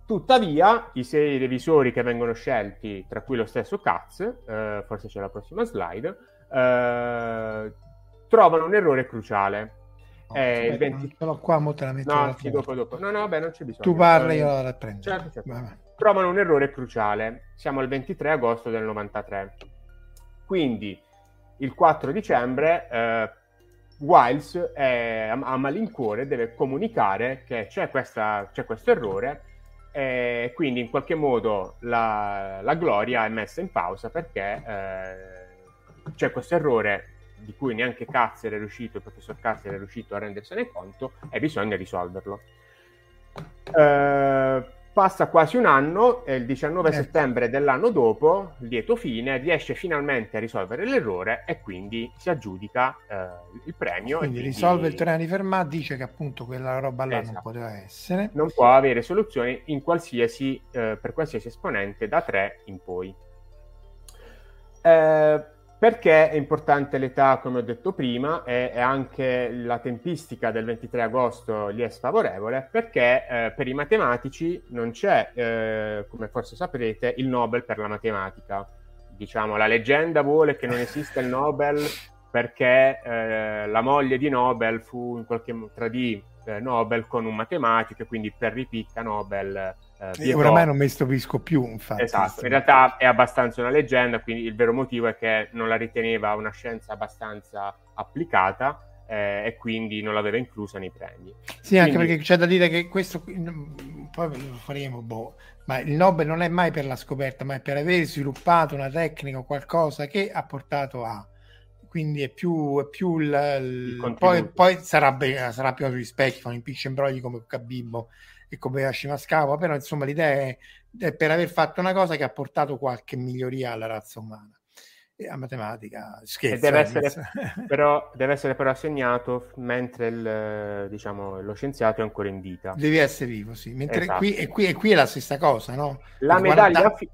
Tuttavia, i sei revisori che vengono scelti, tra cui lo stesso Katz, eh, forse c'è la prossima slide, eh, trovano un errore cruciale. Eh, aspetta, 20... Ce l'ho qua, mo te la metto. No, sì, dopo, dopo. No, no, vabbè, non c'è bisogno. Tu parli, io la prendo. Certo, certo. Trovano un errore cruciale. Siamo al 23 agosto del 93. Quindi, il 4 dicembre, eh, Wiles è, a malincuore deve comunicare che c'è, questa, c'è questo errore e quindi in qualche modo la, la gloria è messa in pausa perché eh, c'è questo errore di cui neanche Katzer è riuscito, il professor Katzer è riuscito a rendersene conto e bisogna risolverlo. Eh, Passa quasi un anno e il 19 eh. settembre dell'anno dopo, lieto fine, riesce finalmente a risolvere l'errore e quindi si aggiudica eh, il premio. Quindi, quindi, risolve il teorema di Fermat, dice che appunto quella roba là esatto. non poteva essere. Non può avere soluzioni qualsiasi, eh, per qualsiasi esponente da 3 in poi. Eh, perché è importante l'età, come ho detto prima, e, anche la tempistica del 23 agosto gli è sfavorevole? Perché eh, per i matematici non c'è, eh, come forse saprete, il Nobel per la matematica. Diciamo, la leggenda vuole che non esista il Nobel perché eh, la moglie di Nobel fu in qualche modo tradì eh, Nobel con un matematico e quindi per ripicca Nobel eh, oramai non mi stupisco più, infatti. Esatto, in realtà è abbastanza una leggenda, quindi il vero motivo è che non la riteneva una scienza abbastanza applicata eh, e quindi non l'aveva inclusa nei premi. Sì, quindi... anche perché c'è da dire che questo, poi lo faremo, boh, ma il Nobel non è mai per la scoperta, ma è per aver sviluppato una tecnica o qualcosa che ha portato a quindi è più, è più il, il poi, poi sarà, sarà più sugli specchi, fanno impicci imbrogli come Cabibbo e come Ashimaskawa, però insomma l'idea è, è, per aver fatto una cosa che ha portato qualche miglioria alla razza umana. E a matematica, scherzo. Deve essere, *laughs* però, deve essere però assegnato mentre il, diciamo, lo scienziato è ancora in vita. Devi essere vivo, sì. Mentre esatto. qui, e qui, e qui, è la stessa cosa, no? La medaglia... 40... Fi-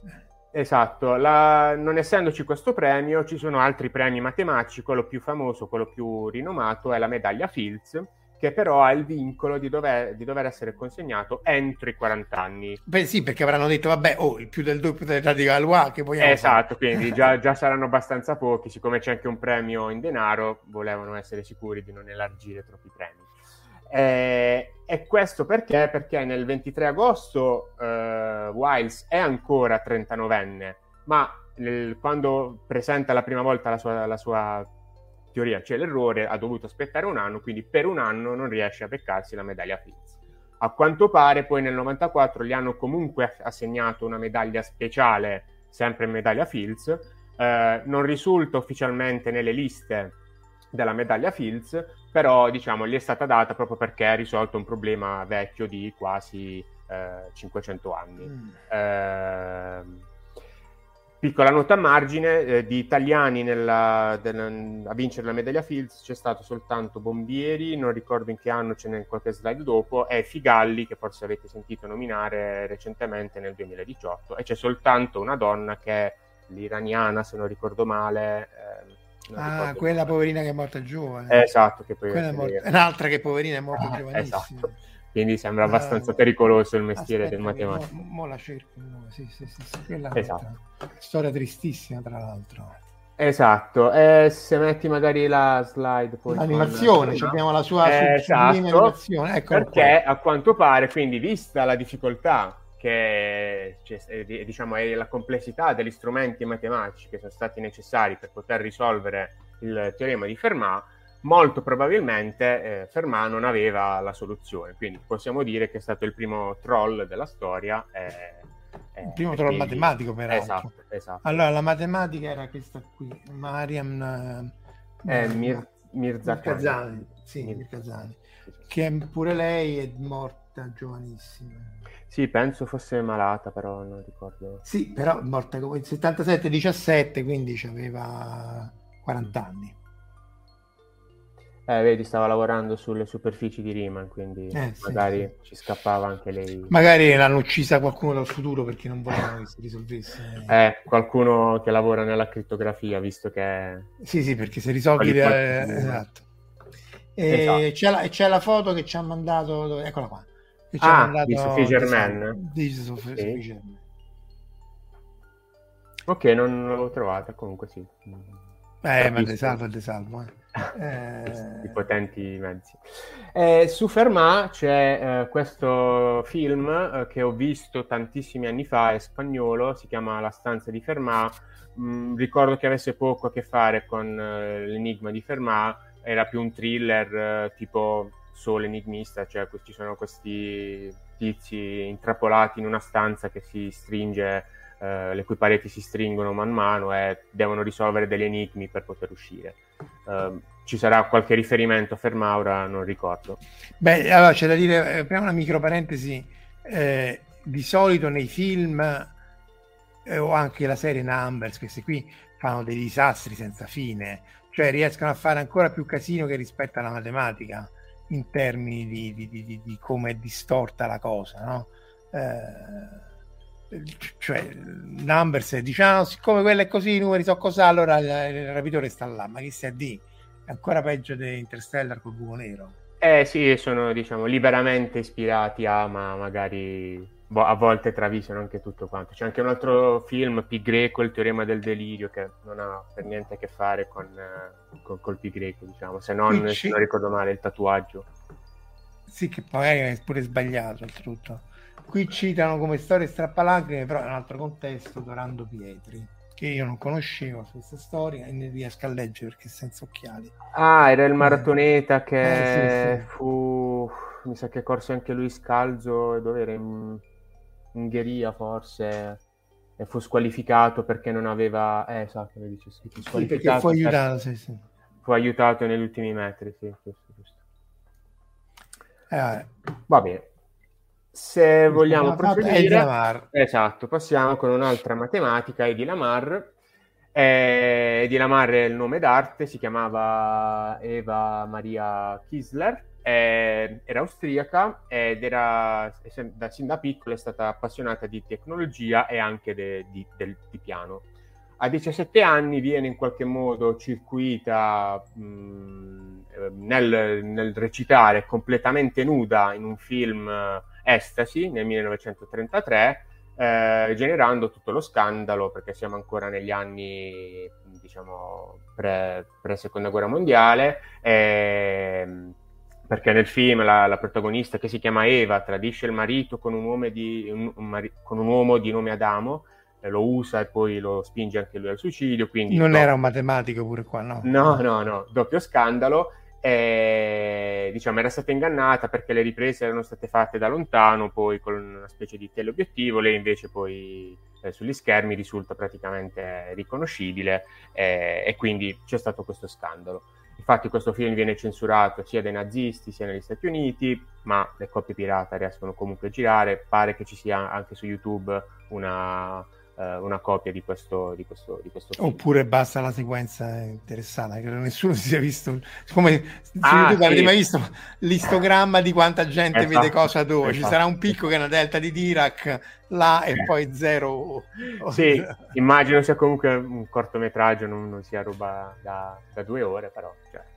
esatto, la... non essendoci questo premio, ci sono altri premi matematici, quello più famoso, quello più rinomato è la medaglia Fields, che però ha il vincolo di dover, di dover, essere consegnato entro i 40 anni. Beh sì, perché avranno detto, vabbè, oh, il più del doppio dell'età di Galois, che vogliamo Esatto, fare? quindi già, *laughs* già, saranno abbastanza pochi, siccome c'è anche un premio in denaro, volevano essere sicuri di non elargire troppi premi. Eh, e questo perché? Perché nel 23 agosto eh, Wiles è ancora 39enne, ma nel, quando presenta la prima volta la sua, la sua teoria c'è l'errore, ha dovuto aspettare un anno, quindi per un anno non riesce a beccarsi la medaglia Fields. A quanto pare poi nel 94 gli hanno comunque assegnato una medaglia speciale, sempre medaglia Fields, eh, non risulta ufficialmente nelle liste della medaglia Fields, però diciamo gli è stata data proprio perché ha risolto un problema vecchio di quasi eh, 500 anni. Mm. Eh, Piccola nota a margine, eh, di italiani nella, del, a vincere la medaglia Fields c'è stato soltanto Bombieri, non ricordo in che anno, ce n'è qualche slide dopo, e Figalli, che forse avete sentito nominare recentemente nel 2018, e c'è soltanto una donna che è l'iraniana, se non ricordo male. Eh, non ah, quella male. poverina che è morta giovane. Eh, esatto, che poi è morta, un'altra che poverina è morta ah, giovanissima. Esatto quindi sembra ah, abbastanza uh, pericoloso il mestiere aspetta, del matematico. Mo, mo la cerco, sì, sì, sì, sì quella esatto. storia tristissima tra l'altro. Esatto, e se metti magari la slide poi l'animazione, con... abbiamo la sua eh, esatto, perché qua. a quanto pare, quindi vista la difficoltà che cioè, diciamo è la complessità degli strumenti matematici che sono stati necessari per poter risolvere il teorema di Fermat, molto probabilmente eh, Fermat non aveva la soluzione, quindi possiamo dire che è stato il primo troll della storia. Eh, il primo troll quindi... matematico, peraltro. Esatto, esatto. Allora, la matematica era questa qui, Mariam eh, eh Mir- Mirzakani. Sì, Mir-. Che pure lei è morta giovanissima. Sì, penso fosse malata, però non ricordo. Sì, però morta come 77-17, quindi aveva 40 anni. Eh, vedi, stava lavorando sulle superfici di Riemann, quindi eh, magari sì, ci scappava anche lei. Magari l'hanno uccisa qualcuno dal futuro perché non volevano che si risolvesse. Eh, qualcuno che lavora nella crittografia, visto che... Sì, sì, perché se risolvi... Le... Esatto. E esatto. C'è, la, c'è, la, foto che ci ha mandato... Eccola qua. Che ci ah, ha mandato... di Sophie Germain. Di Sophie, sì. Germain. Ok, non l'avevo trovata, comunque sì. Eh, ma te salvo, te salvo. Eh. I potenti mezzi. Eh, su Fermat c'è eh, questo film eh, che ho visto tantissimi anni fa, è spagnolo, si chiama La stanza di Fermat. Mm, ricordo che avesse poco a che fare con eh, l'enigma di Fermat, era più un thriller eh, tipo solo enigmista, cioè ci sono questi tizi intrappolati in una stanza che si stringe eh, le cui pareti si stringono man mano e devono risolvere degli enigmi per poter uscire. Uh, ci sarà qualche riferimento a Fermaura, non ricordo. Beh, allora c'è da dire, eh, prima una micro parentesi, eh, di solito nei film eh, o anche la serie Numbers, questi qui fanno dei disastri senza fine, cioè riescono a fare ancora più casino che rispetto alla matematica in termini di, di, di, di come è distorta la cosa, no? Eh, cioè Numbers dice ah, siccome quello è così i numeri so cos'ha allora il, rapitore sta là ma chi si di è ancora peggio di Interstellar col buco nero eh sì sono diciamo liberamente ispirati a ma magari boh, a volte travisano anche tutto quanto. C'è anche un altro film, Pi Greco, il teorema del delirio, che non ha per niente a che fare con, eh, con col Pi Greco, diciamo, se non, se non ricordo male, il tatuaggio. Sì, che poi è pure sbagliato oltretutto. Qui citano come storie strappalacrime, però in un altro contesto, Dorando Pietri, che io non conoscevo questa storia e ne riesco a leggere perché senza occhiali. Ah, era il eh. maratoneta che eh, sì, sì. fu... Mi sa che corse anche lui scalzo, dove era in Ungheria forse e fu squalificato perché non aveva... Eh, esatto, lo dice, sì, fu sì, fu aiutato, sì, sì. Fu aiutato negli ultimi metri, sì, giusto, giusto. Eh, Va bene. Se vogliamo proseguire... Esatto, passiamo con un'altra matematica, Edi Lamar. Eh, Edi Lamar è il nome d'arte, si chiamava Eva Maria Kisler eh, era austriaca ed era da, sin da piccola è stata appassionata di tecnologia e anche de, di, del, di piano. A 17 anni viene in qualche modo circuita mh, nel, nel, recitare completamente nuda in un film Estasi nel 1933, eh, generando tutto lo scandalo perché siamo ancora negli anni diciamo pre, seconda guerra mondiale. Eh, perché nel film la, la, protagonista che si chiama Eva tradisce il marito con un uomo di, un, un mari, con un uomo di nome Adamo, eh, lo usa e poi lo spinge anche lui al suicidio. Quindi non no, era un matematico pure qua, no? No, no, no, doppio scandalo. E, diciamo era stata ingannata perché le riprese erano state fatte da lontano, poi con una specie di teleobiettivo, lei invece poi eh, sugli schermi risulta praticamente riconoscibile eh, e quindi c'è stato questo scandalo. Infatti questo film viene censurato sia dai nazisti sia negli Stati Uniti, ma le copie pirata riescono comunque a girare. Pare che ci sia anche su YouTube una, uh, una copia di questo, di, questo, di questo. Oppure basta la sequenza interessata, che nessuno si sia visto. Come ah, sì. avete mai visto l'istogramma di quanta gente esatto, vede cosa dove? Esatto. Ci sarà un picco che è una delta di Dirac là e poi zero. Sì, immagino sia comunque un cortometraggio, non, non sia roba da, da, due ore, però certo.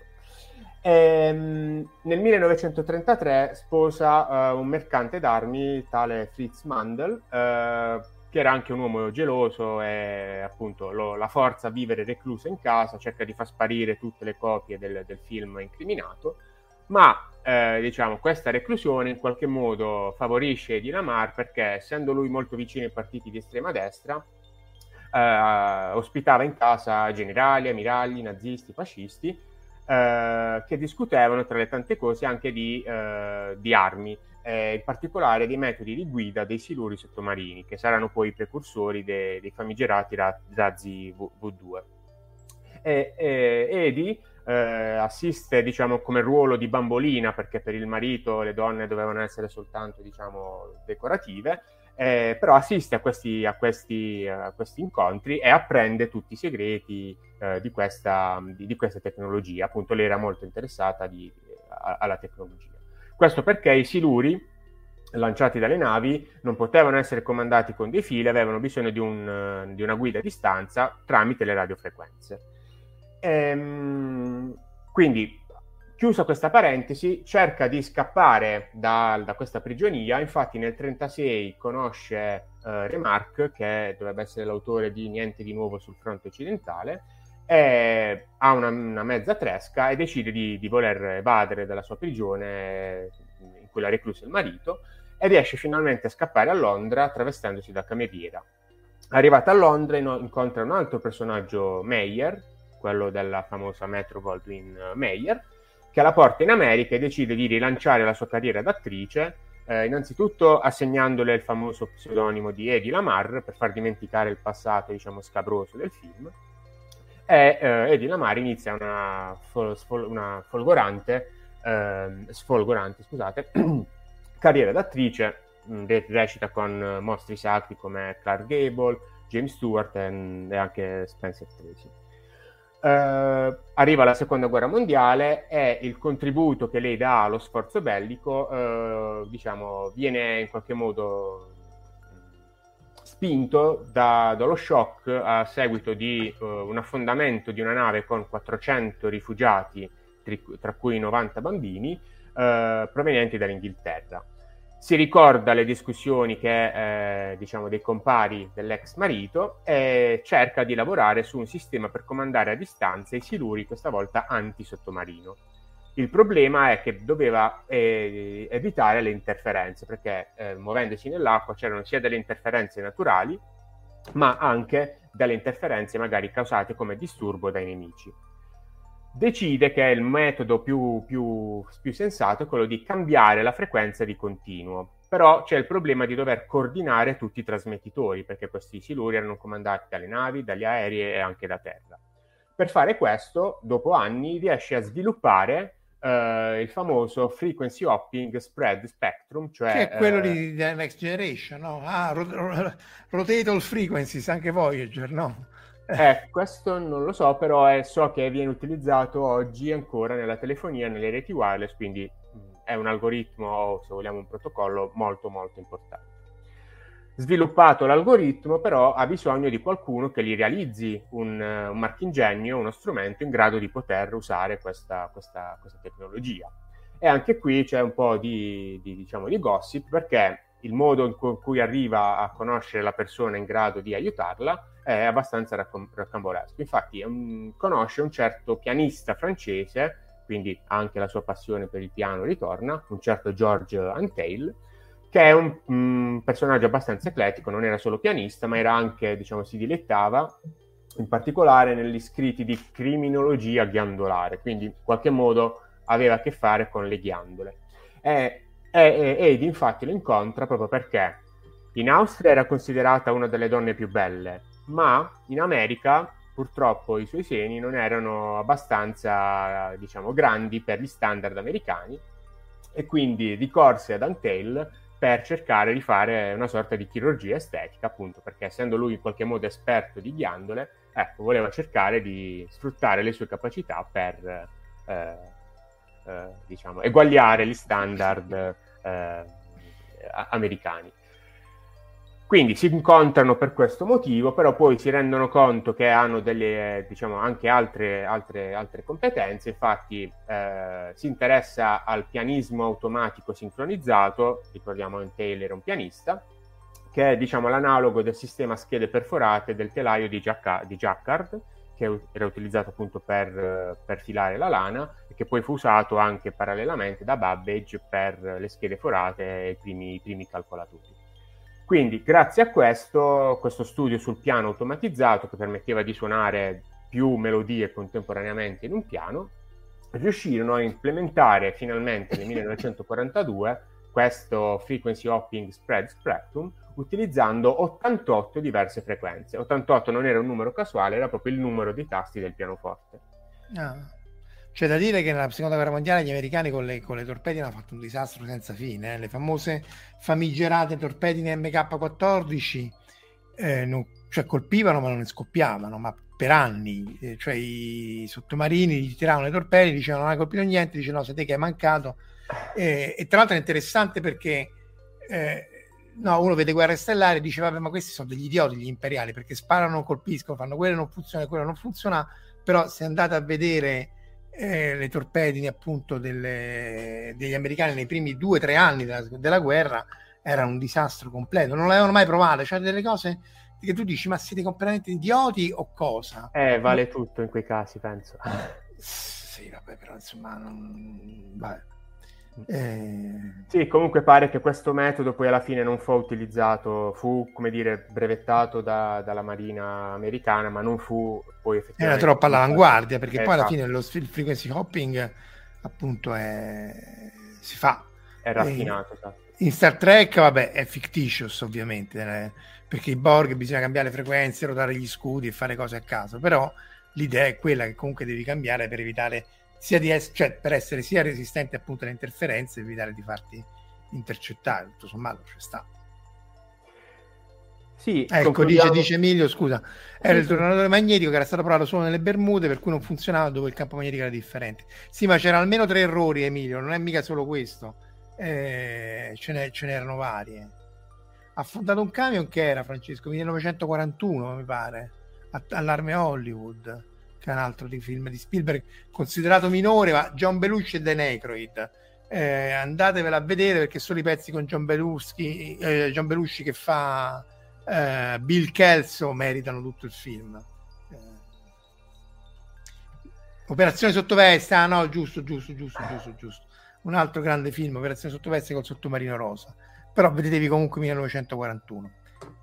Ehm, nel 1933 sposa uh, un mercante d'armi, tale Fritz Mandel, uh, che era anche un uomo geloso e appunto lo, la forza a vivere reclusa in casa, cerca di far sparire tutte le copie del, del film incriminato, ma eh, diciamo questa reclusione in qualche modo favorisce Dinamar perché essendo lui molto vicino ai partiti di estrema destra, eh, ospitava in casa generali, ammiragli, nazisti, fascisti, eh, che discutevano tra le tante cose anche di, eh, di armi eh, in particolare dei metodi di guida dei siluri sottomarini, che saranno poi i precursori de- dei famigerati razzi v- V2. E, e, Edi eh, assiste diciamo, come ruolo di bambolina, perché per il marito le donne dovevano essere soltanto diciamo, decorative, eh, però assiste a questi, a, questi, a questi, incontri e apprende tutti i segreti eh, di, questa, di, di, questa, tecnologia. Appunto, lei era molto interessata di, a, alla tecnologia. Questo perché i siluri lanciati dalle navi non potevano essere comandati con dei fili, avevano bisogno di, un, di una guida a distanza tramite le radiofrequenze. Ehm, quindi, chiusa questa parentesi, cerca di scappare da, da questa prigionia. Infatti, nel 1936 conosce eh, Remarque, che dovrebbe essere l'autore di Niente di nuovo sul fronte occidentale, ha una, una, mezza tresca e decide di, di, voler evadere dalla sua prigione in cui la reclusa il marito e riesce finalmente a scappare a Londra travestendosi da cameriera. Arrivata a Londra incontra un altro personaggio, Meyer, quello della famosa Metro Goldwyn Mayer, che la porta in America e decide di rilanciare la sua carriera d'attrice, eh, innanzitutto assegnandole il famoso pseudonimo di Eddie Lamar per far dimenticare il passato, diciamo, scabroso del film, e eh, Eddie Lamar inizia una, fol- sfol- una folgorante, eh, sfolgorante scusate, *clears throat* carriera d'attrice mh, recita con mostri sacri come Clark Gable, James Stewart e, e anche Spencer Tracy. Uh, arriva la seconda guerra mondiale e il contributo che lei dà allo sforzo bellico uh, diciamo, viene in qualche modo spinto da, dallo shock a seguito di uh, un affondamento di una nave con 400 rifugiati, tra cui 90 bambini, provenienti dall'Inghilterra si ricorda le discussioni che, eh, diciamo, dei compari dell'ex marito e cerca di lavorare su un sistema per comandare a distanza i siluri, questa volta anti-sottomarino. Il problema è che doveva eh, evitare le interferenze, perché eh, muovendosi nell'acqua c'erano sia delle interferenze naturali, ma anche delle interferenze magari causate come disturbo dai nemici decide che il metodo più, più, più sensato è quello di cambiare la frequenza di continuo. Però c'è il problema di dover coordinare tutti i trasmettitori, perché questi siluri erano comandati dalle navi, dagli aerei e anche da terra. Per fare questo, dopo anni, riesce a sviluppare Uh, il famoso frequency hopping spread spectrum, cioè che è quello uh, di, di Next Generation, no? Ah, rot- rot- rotate frequencies, anche Voyager, no? Eh, questo non lo so, però è, so che viene utilizzato oggi ancora nella telefonia, nelle reti wireless, quindi mh, è un algoritmo o se vogliamo un protocollo molto molto importante. Sviluppato l'algoritmo, però, ha bisogno di qualcuno che gli realizzi un, un marchingegno, uno strumento in grado di poter usare questa, questa, questa tecnologia. E anche qui c'è un po' di, di, diciamo, di gossip perché il modo con cui arriva a conoscere la persona in grado di aiutarla è abbastanza raccom- raccambolesco. Infatti un, conosce un certo pianista francese, quindi anche la sua passione per il piano ritorna, un certo George Antheil, che è un, un personaggio abbastanza eclettico, non era solo pianista, ma era anche, diciamo, si dilettava in particolare negli scritti di criminologia ghiandolare, quindi in qualche modo aveva a che fare con le ghiandole. E e, ed infatti lo incontra proprio perché in Austria era considerata una delle donne più belle, ma in America purtroppo i suoi seni non erano abbastanza, diciamo, grandi per gli standard americani e quindi ricorse ad Antel per cercare di fare una sorta di chirurgia estetica, appunto perché essendo lui in qualche modo esperto di ghiandole, ecco, voleva cercare di sfruttare le sue capacità per eh, eh, diciamo, eguagliare gli standard eh, americani. Quindi si incontrano per questo motivo, però poi si rendono conto che hanno delle, diciamo, anche altre, altre, altre competenze, infatti eh, si interessa al pianismo automatico sincronizzato, ricordiamo che Taylor era un pianista, che è diciamo, l'analogo del sistema schede perforate del telaio di, Jacca- di Jacquard, che era utilizzato appunto per, per, filare la lana e che poi fu usato anche parallelamente da Babbage per le schede forate e i primi, i primi calcolatori. Quindi grazie a questo, questo studio sul piano automatizzato che permetteva di suonare più melodie contemporaneamente in un piano, riuscirono a implementare finalmente nel *laughs* 1942 questo frequency hopping spread spectrum utilizzando 88 diverse frequenze. 88 non era un numero casuale, era proprio il numero dei tasti del pianoforte. Ah. C'è da dire che nella seconda guerra mondiale gli americani con le, con le torpedine hanno fatto un disastro senza fine. Eh? Le famose famigerate torpedine MK14 eh, non, cioè colpivano ma non ne scoppiavano, ma per anni. Eh, cioè i sottomarini gli tiravano le torpedine, dicevano non hai colpito niente, dice no, sei te che hai mancato. E tra l'altro è interessante perché eh, no, uno vede Guerre Stellari e dice vabbè ma questi sono degli idioti gli imperiali perché sparano, colpiscono, fanno quello non funziona, quello non funziona, però se andate a vedere eh, le torpedini appunto delle, degli americani nei primi due o tre anni della, della, guerra era un disastro completo, non l'avevano mai provate, cioè delle cose che tu dici ma siete completamente idioti o cosa? Eh, vale tutto in quei casi penso. Sì, vabbè, però insomma non... Vabbè. Eh... Sì, comunque pare che questo metodo poi alla fine non fu utilizzato, fu come dire brevettato da, dalla Marina americana, ma non fu poi effettivamente... Era troppo all'avanguardia perché esatto. poi alla esatto. fine lo frequency hopping appunto è... si fa. È raffinato, esatto. In Star Trek, vabbè, è fictitious ovviamente, eh, perché i Borg bisogna cambiare le frequenze, rotare gli scudi e fare cose a caso, però l'idea è quella che comunque devi cambiare per evitare sia di es- cioè per essere sia resistente appunto alle interferenze, evitare di farti intercettare, tutto sommato c'è sta. Sì, ecco, dice, dice Emilio, scusa, era il tornatore magnetico che era stato provato solo nelle Bermude, per cui non funzionava dove il campo magnetico era differente. Sì, ma c'erano almeno tre errori, Emilio, non è mica solo questo, eh, ce, ne, ce n'erano varie. Ha fondato un camion che era, Francesco, 1941, mi pare, all'Arme Hollywood, che è un altro di film di Spielberg, considerato minore, ma John Belushi e Dan Aykroyd. Eh, andatevela a vedere perché sono i pezzi con John Belushi, eh, John Belushi che fa eh, Bill Kelso meritano tutto il film. Eh, Operazione sottoveste, ah no, giusto, giusto, giusto, giusto, giusto. Un altro grande film, Operazione sottoveste col sottomarino rosa. Però vedetevi comunque 1941.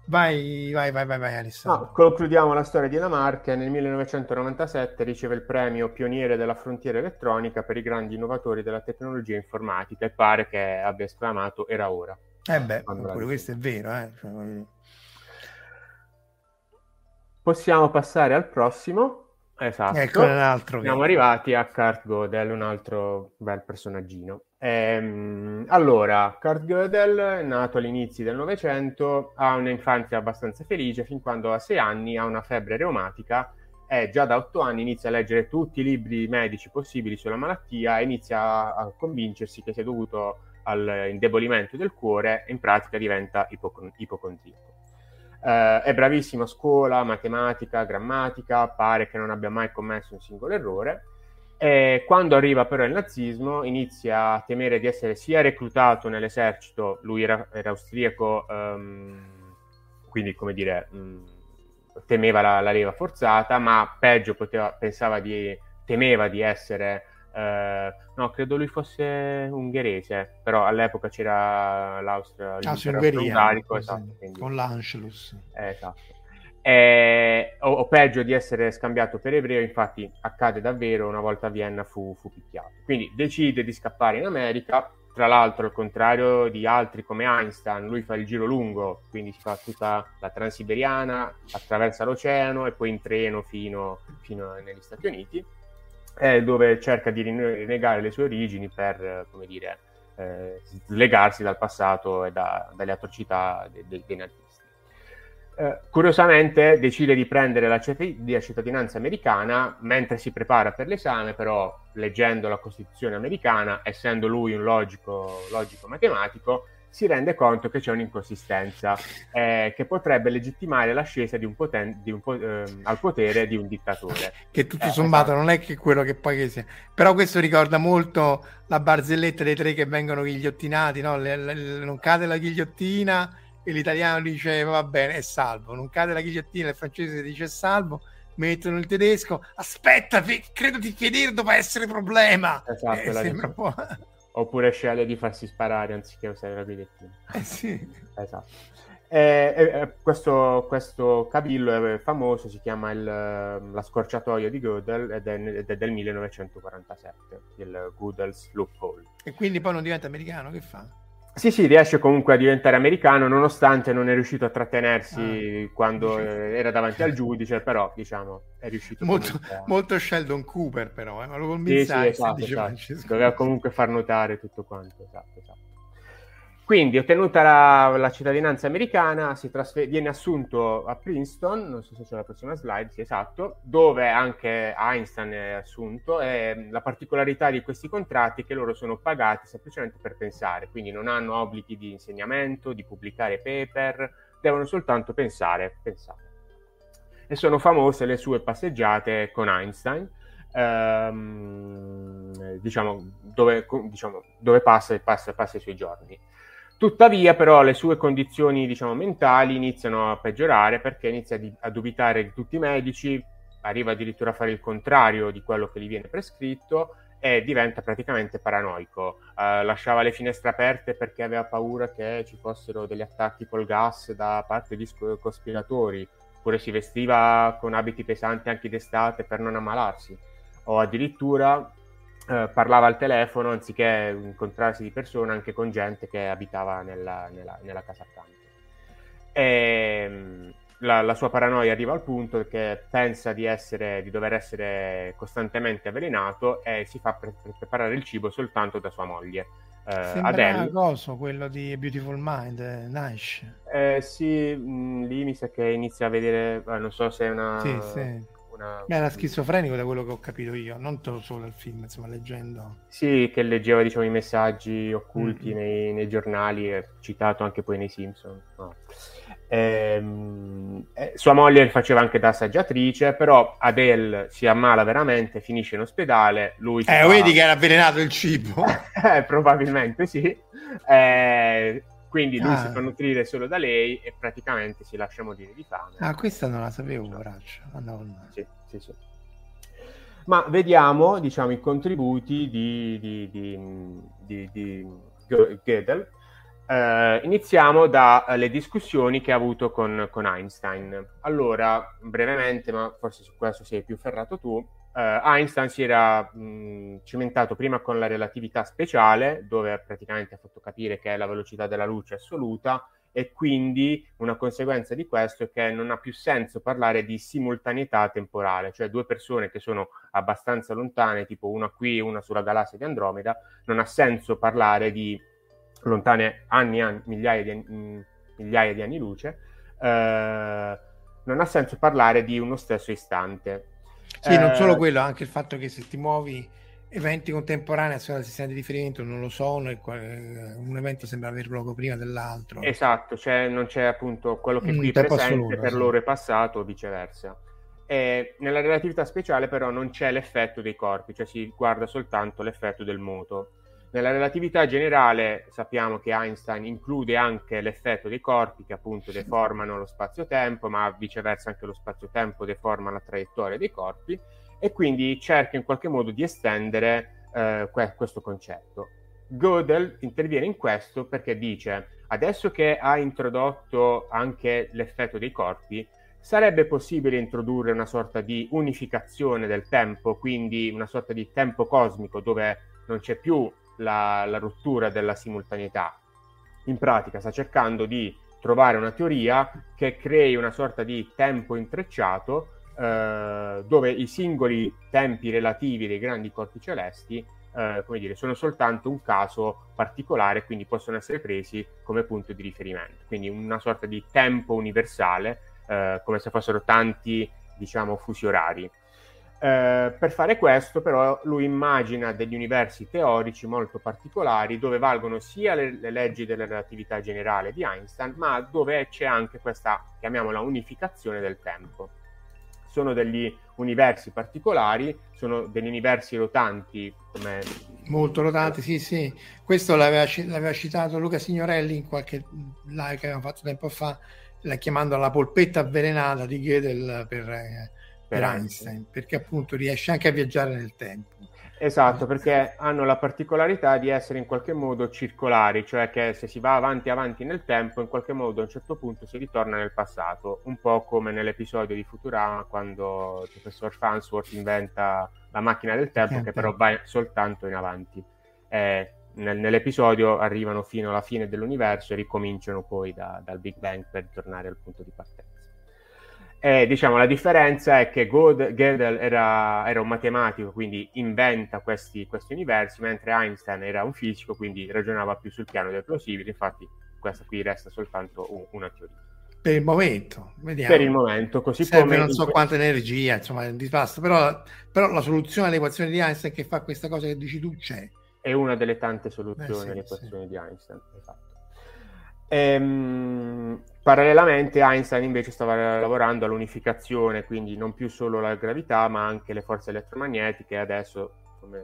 Vai, vai, vai, vai, vai Alessandro. No, concludiamo la storia di Lamarck. Nel 1997 riceve il premio Pioniere della frontiera elettronica per i grandi innovatori della tecnologia informatica e pare che abbia esclamato era ora. Eh beh, questo è vero. Eh? Cioè, Possiamo passare al prossimo. Esatto. Ecco altro. Siamo arrivati a Kurt Gödel, un altro bel personaggino. Ehm, allora, Kurt Gödel, nato agli inizi del Novecento, ha un'infanzia abbastanza felice fin quando a sei anni ha una febbre reumatica e già da otto anni inizia a leggere tutti i libri medici possibili sulla malattia e inizia a convincersi che sia dovuto all'indebolimento del cuore e in pratica diventa ipoc- ipocondriaco. Eh, è bravissimo a scuola, matematica, grammatica, pare che non abbia mai commesso un singolo errore. E quando arriva però il nazismo inizia a temere di essere sia reclutato nell'esercito, lui era, era austriaco, um, quindi come dire, um, temeva la, la, leva forzata, ma peggio poteva, pensava di, temeva di essere eh, no, credo lui fosse ungherese, però all'epoca c'era l'Austria, ah, ungarico, esatto, quindi... con l'Anschluss. Eh, esatto. Eh, o, o, peggio di essere scambiato per ebreo, infatti accade davvero, una volta a Vienna fu, fu picchiato. Quindi decide di scappare in America, tra l'altro al contrario di altri come Einstein, lui fa il giro lungo, quindi si fa tutta la transiberiana, attraversa l'oceano e poi in treno fino, fino negli Stati Uniti eh, dove cerca di rinnegare le sue origini per, come dire, eh, slegarsi dal passato e da, dalle atrocità de, de, dei nazisti. Eh, curiosamente decide di prendere la, cittadinanza americana mentre si prepara per l'esame, però leggendo la Costituzione americana, essendo lui un logico, logico matematico, si rende conto che c'è un'inconsistenza eh, che potrebbe legittimare l'ascesa di un poten- di un po- eh, al potere di un dittatore. Che tutto eh, sommato esatto. non è che quello che poi che sia. Però questo ricorda molto la barzelletta dei tre che vengono ghigliottinati, no? le, le, le, non cade la ghigliottina e l'italiano dice va bene, è salvo. Non cade la ghigliottina, il francese dice salvo mettono il tedesco aspetta credo di vedere dove essere problema esatto, eh, sembra un po' oppure sceglie di farsi sparare anziché usare la guidettina. Eh sì. esatto. Eh, eh, questo, questo, cavillo è famoso, si chiama il, la scorciatoia di Gödel ed è, ed è del 1947, il Gödel's Loophole. E quindi poi non diventa americano, che fa? Sì, sì, riesce comunque a diventare americano nonostante non è riuscito a trattenersi ah, quando era davanti al *laughs* giudice, però diciamo è riuscito. Molto, a... molto Sheldon Cooper però, eh, ma lo convince sì, sì, *laughs* esatto, esatto. Doveva comunque far notare tutto quanto, esatto, esatto. Quindi, ottenuta la, la cittadinanza americana, trasfer- viene assunto a Princeton, non so se c'è la prossima slide, sì, esatto, dove anche Einstein è assunto. E la particolarità di questi contratti è che loro sono pagati semplicemente per pensare, quindi non hanno obblighi di insegnamento, di pubblicare paper, devono soltanto pensare, pensare. E sono famose le sue passeggiate con Einstein, ehm, diciamo, dove, diciamo, dove passa, passa, passa i suoi giorni. Tuttavia, però, le sue condizioni, diciamo, mentali iniziano a peggiorare perché inizia a dubitare di tutti i medici, arriva addirittura a fare il contrario di quello che gli viene prescritto e diventa praticamente paranoico. Uh, lasciava le finestre aperte perché aveva paura che ci fossero degli attacchi col gas da parte di cospiratori, oppure si vestiva con abiti pesanti anche d'estate per non ammalarsi, o addirittura eh, parlava al telefono anziché incontrarsi di persona anche con gente che abitava nella, nella, nella casa accanto. E, ehm, la, la, sua paranoia arriva al punto che pensa di, essere, di dover essere costantemente avvelenato e si fa pre- preparare il cibo soltanto da sua moglie. eh, Adele. Coso, quello di Beautiful Mind, eh, Nash. Eh, sì, mh, mm, lì mi sa che inizia a vedere, eh, non so se è una... Sì, sì. Una... Era schizofrenico da quello che ho capito io, non solo il film, insomma, leggendo. Sì, che leggeva, diciamo, i messaggi occulti mm-hmm. nei, nei, giornali, citato anche poi nei Simpson. No. Ehm, eh, sua moglie faceva anche da assaggiatrice, però Adele si ammala veramente, finisce in ospedale. Lui eh, fa... vedi che era avvelenato il cibo? *laughs* eh, probabilmente sì. Eh, quindi lui ah. si fa nutrire solo da lei e praticamente si lascia morire di fame. Ah, questa non la sapevo, poraccio. Sì, sì, sì. Ma vediamo, diciamo, i contributi di, di, di, di, Gödel Uh, iniziamo dalle discussioni che ha avuto con, con, Einstein. Allora, brevemente, ma forse su questo sei più ferrato tu, uh, Einstein si era mh, cimentato prima con la relatività speciale, dove praticamente ha fatto capire che è la velocità della luce assoluta, e quindi una conseguenza di questo è che non ha più senso parlare di simultaneità temporale, cioè due persone che sono abbastanza lontane, tipo una qui e una sulla galassia di Andromeda, non ha senso parlare di lontane anni, anni migliaia, di, mh, migliaia di anni luce, eh, non ha senso parlare di uno stesso istante. Sì, eh, non solo eh, quello, anche il fatto che se ti muovi eventi contemporanei a seconda del sistema di riferimento non lo sono e un evento sembra aver luogo prima dell'altro. Esatto, cioè non c'è appunto quello che qui presente assoluto, per sì. loro è passato o viceversa. E nella relatività speciale però non c'è l'effetto dei corpi, cioè si guarda soltanto l'effetto del moto. Nella relatività generale sappiamo che Einstein include anche l'effetto dei corpi che appunto deformano lo spazio-tempo, ma viceversa anche lo spazio-tempo deforma la traiettoria dei corpi e quindi cerca in qualche modo di estendere eh, questo concetto. Gödel interviene in questo perché dice adesso che ha introdotto anche l'effetto dei corpi, sarebbe possibile introdurre una sorta di unificazione del tempo, quindi una sorta di tempo cosmico dove non c'è più la, la rottura della simultaneità. In pratica sta cercando di trovare una teoria che crei una sorta di tempo intrecciato eh, dove i singoli tempi relativi dei grandi corpi celesti eh, come dire, sono soltanto un caso particolare, quindi possono essere presi come punto di riferimento. Quindi una sorta di tempo universale, eh, come se fossero tanti, diciamo, fusi orari. Eh, per fare questo, però, lui immagina degli universi teorici molto particolari dove valgono sia le, le, leggi della relatività generale di Einstein, ma dove c'è anche questa, chiamiamola, unificazione del tempo. Sono degli universi particolari, sono degli universi rotanti. Come... Molto rotanti, sì, sì. Questo l'aveva, l'aveva citato Luca Signorelli in qualche live che avevamo fatto tempo fa, la, chiamandola la polpetta avvelenata di Gödel per... Eh, per Einstein, perché appunto riesce anche a viaggiare nel tempo. Esatto, perché hanno la particolarità di essere in qualche modo circolari, cioè che se si va avanti avanti nel tempo, in qualche modo a un certo punto si ritorna nel passato, un po' come nell'episodio di Futurama quando il professor Farnsworth inventa la macchina del tempo, che però va soltanto in avanti. Eh, nel, nell'episodio arrivano fino alla fine dell'universo e ricominciano poi da, dal Big Bang per tornare al punto di partenza. E, diciamo, la differenza è che God, Gödel era, era, un matematico, quindi inventa questi, questi, universi, mentre Einstein era un fisico, quindi ragionava più sul piano del plausibile. Infatti, questa qui resta soltanto un, una teoria. Per il momento, vediamo. Per il momento, così Serve come... non so quanta energia, insomma, è un disastro, però, però la soluzione all'equazione di Einstein che fa questa cosa che dici tu c'è. È una delle tante soluzioni Beh, sì, all'equazione sì. di Einstein, esatto. Ehm, parallelamente Einstein invece stava lavorando all'unificazione, quindi non più solo la gravità, ma anche le forze elettromagnetiche. Adesso, come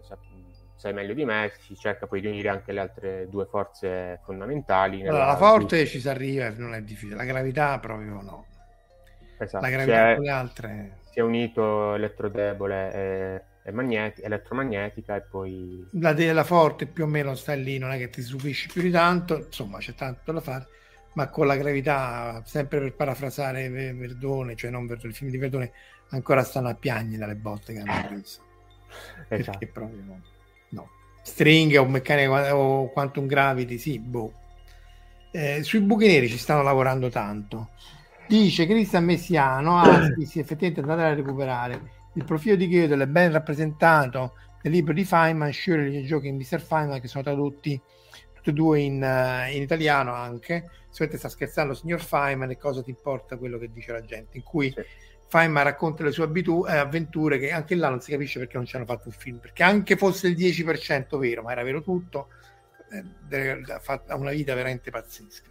sai meglio di me, si cerca poi di unire anche le altre due forze fondamentali. Allora, la forte ci si arriva, non è difficile, la gravità proprio no. Esatto. La gravità con le altre... Si è unito elettrodebole e magneti- elettromagnetica e poi... La, la forte più o meno sta lì, non è che ti stupisci più di tanto, insomma c'è tanto da fare, ma con la gravità, sempre per parafrasare Verdone, cioè non Verdone, il film di Verdone, ancora stanno a piangere dalle botte che hanno preso. Esatto. Perché proprio no. no. Stringhe o meccanica o quantum gravity, sì, boh. Eh, sui buchi neri ci stanno lavorando tanto. Dice Cristian Messiano, ah sì, sì, effettivamente andate a recuperare il profilo di Gödel è ben rappresentato nel libro di Feynman, Surely e Joking Mr. Feynman, che sono tradotti tutti e due in, uh, in italiano anche. Sicuramente sta scherzando, signor Feynman, e cosa ti importa quello che dice la gente? In cui sì. Feynman racconta le sue abitu- eh, avventure, che anche là non si capisce perché non ci hanno fatto un film, perché anche fosse il 10% vero, ma era vero tutto, eh, ha una vita veramente pazzesca.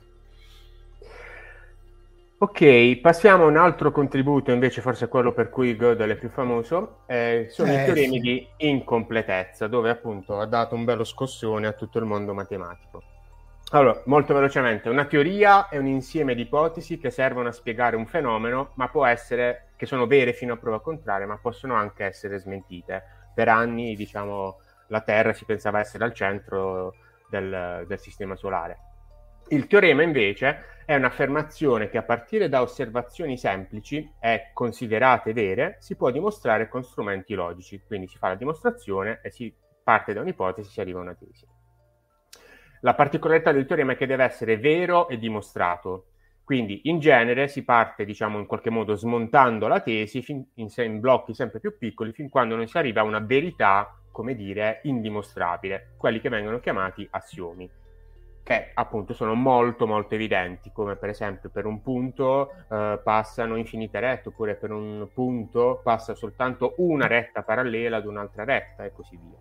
Ok, passiamo a un altro contributo, invece forse quello per cui Gödel è più famoso, eh, sono eh, i teoremi sì. di incompletezza, dove appunto ha dato un bello scossone a tutto il mondo matematico. Allora, molto velocemente, una teoria è un insieme di ipotesi che servono a spiegare un fenomeno, ma può essere che sono vere fino a prova contraria, ma possono anche essere smentite. Per anni, diciamo, la Terra si pensava essere al centro del, del sistema solare. Il teorema invece è un'affermazione che a partire da osservazioni semplici e considerate vere si può dimostrare con strumenti logici. Quindi si fa la dimostrazione e si parte da un'ipotesi e si arriva a una tesi. La particolarità del teorema è che deve essere vero e dimostrato. Quindi in genere si parte, diciamo, in qualche modo smontando la tesi in, in blocchi sempre più piccoli fin quando non si arriva a una verità come dire, indimostrabile, quelli che vengono chiamati assiomi, che appunto sono molto molto evidenti, come per esempio per un punto eh, passano infinite rette, oppure per un punto passa soltanto una retta parallela ad un'altra retta e così via.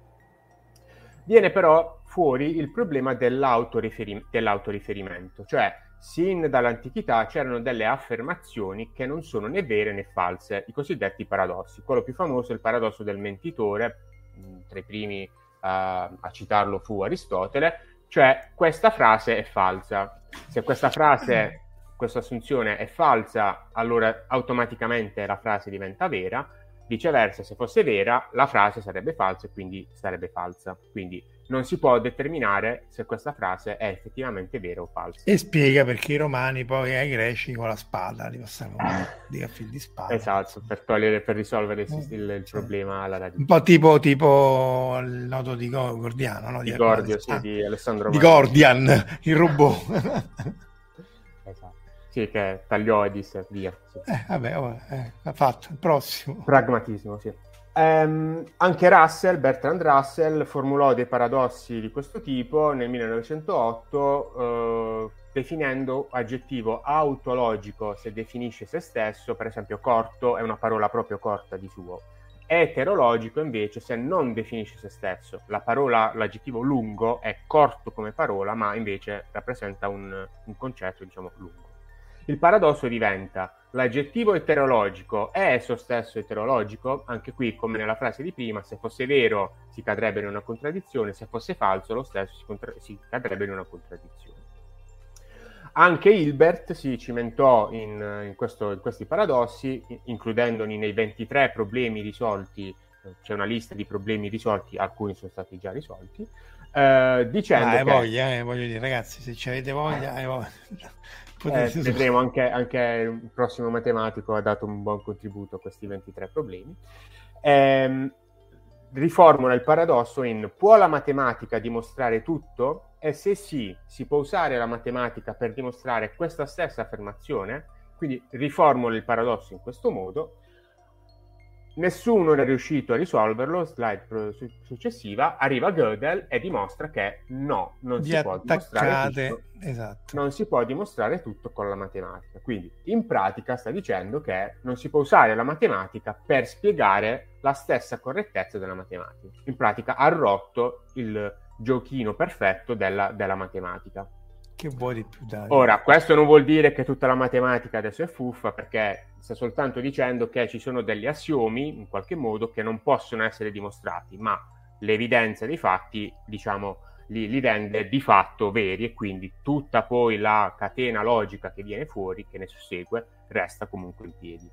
Viene però fuori il problema dell'autoriferim- dell'autoriferimento, cioè sin dall'antichità c'erano delle affermazioni che non sono né vere né false, i cosiddetti paradossi. Quello più famoso è il paradosso del mentitore, tra i primi uh, a citarlo fu Aristotele, cioè questa frase è falsa. Se questa frase, questa assunzione è falsa, allora automaticamente la frase diventa vera, viceversa se fosse vera la frase sarebbe falsa e quindi sarebbe falsa. Quindi non si può determinare se questa frase è effettivamente vera o falsa. E spiega perché i romani poi ai greci con la spada li passavano *laughs* di a fil di spada. Esatto, per, togliere, per risolvere il, il, il sì. problema alla radice. Un po' tipo, tipo il noto di Gordiano, no? Di, di Gordio, sì, ah, di Alessandro Di Gordian, il robot. *laughs* esatto. Sì, che tagliò e disse via. Sì. Eh, vabbè, oh, eh, fatto, il prossimo. Pragmatismo, sì. Um, anche Russell, Bertrand Russell, formulò dei paradossi di questo tipo nel 1908, uh, definendo aggettivo autologico se definisce se stesso, per esempio corto è una parola proprio corta di suo, eterologico invece se non definisce se stesso. La parola, l'aggettivo lungo è corto come parola, ma invece rappresenta un, un concetto, diciamo, lungo. Il paradosso diventa l'aggettivo eterologico è esso stesso eterologico? Anche qui, come nella frase di prima, se fosse vero si cadrebbe in una contraddizione, se fosse falso lo stesso si, contra- si cadrebbe in una contraddizione. Anche Hilbert si cimentò in, in, questo, in questi paradossi, includendoli nei 23 problemi risolti, c'è una lista di problemi risolti, alcuni sono stati già risolti, eh, dicendo ah, che... voglia, eh, voglio dire, ragazzi, se ci avete voglia, eh, voglia. Eh, vedremo anche, anche, il prossimo matematico ha dato un buon contributo a questi 23 problemi. Eh, riformula il paradosso in può la matematica dimostrare tutto? E se sì, si può usare la matematica per dimostrare questa stessa affermazione? Quindi riformula il paradosso in questo modo Nessuno è riuscito a risolverlo, slide successiva, arriva Gödel e dimostra che no, non si, può dimostrare tutto, esatto. non si può dimostrare tutto con la matematica. Quindi in pratica sta dicendo che non si può usare la matematica per spiegare la stessa correttezza della matematica. In pratica ha rotto il giochino perfetto della, della matematica. Che vuoi di più, dai? Ora, questo non vuol dire che tutta la matematica adesso è fuffa, perché sta soltanto dicendo che ci sono degli assiomi, in qualche modo, che non possono essere dimostrati, ma l'evidenza dei fatti, diciamo, li, li rende di fatto veri e quindi tutta poi la catena logica che viene fuori, che ne sussegue, resta comunque in piedi.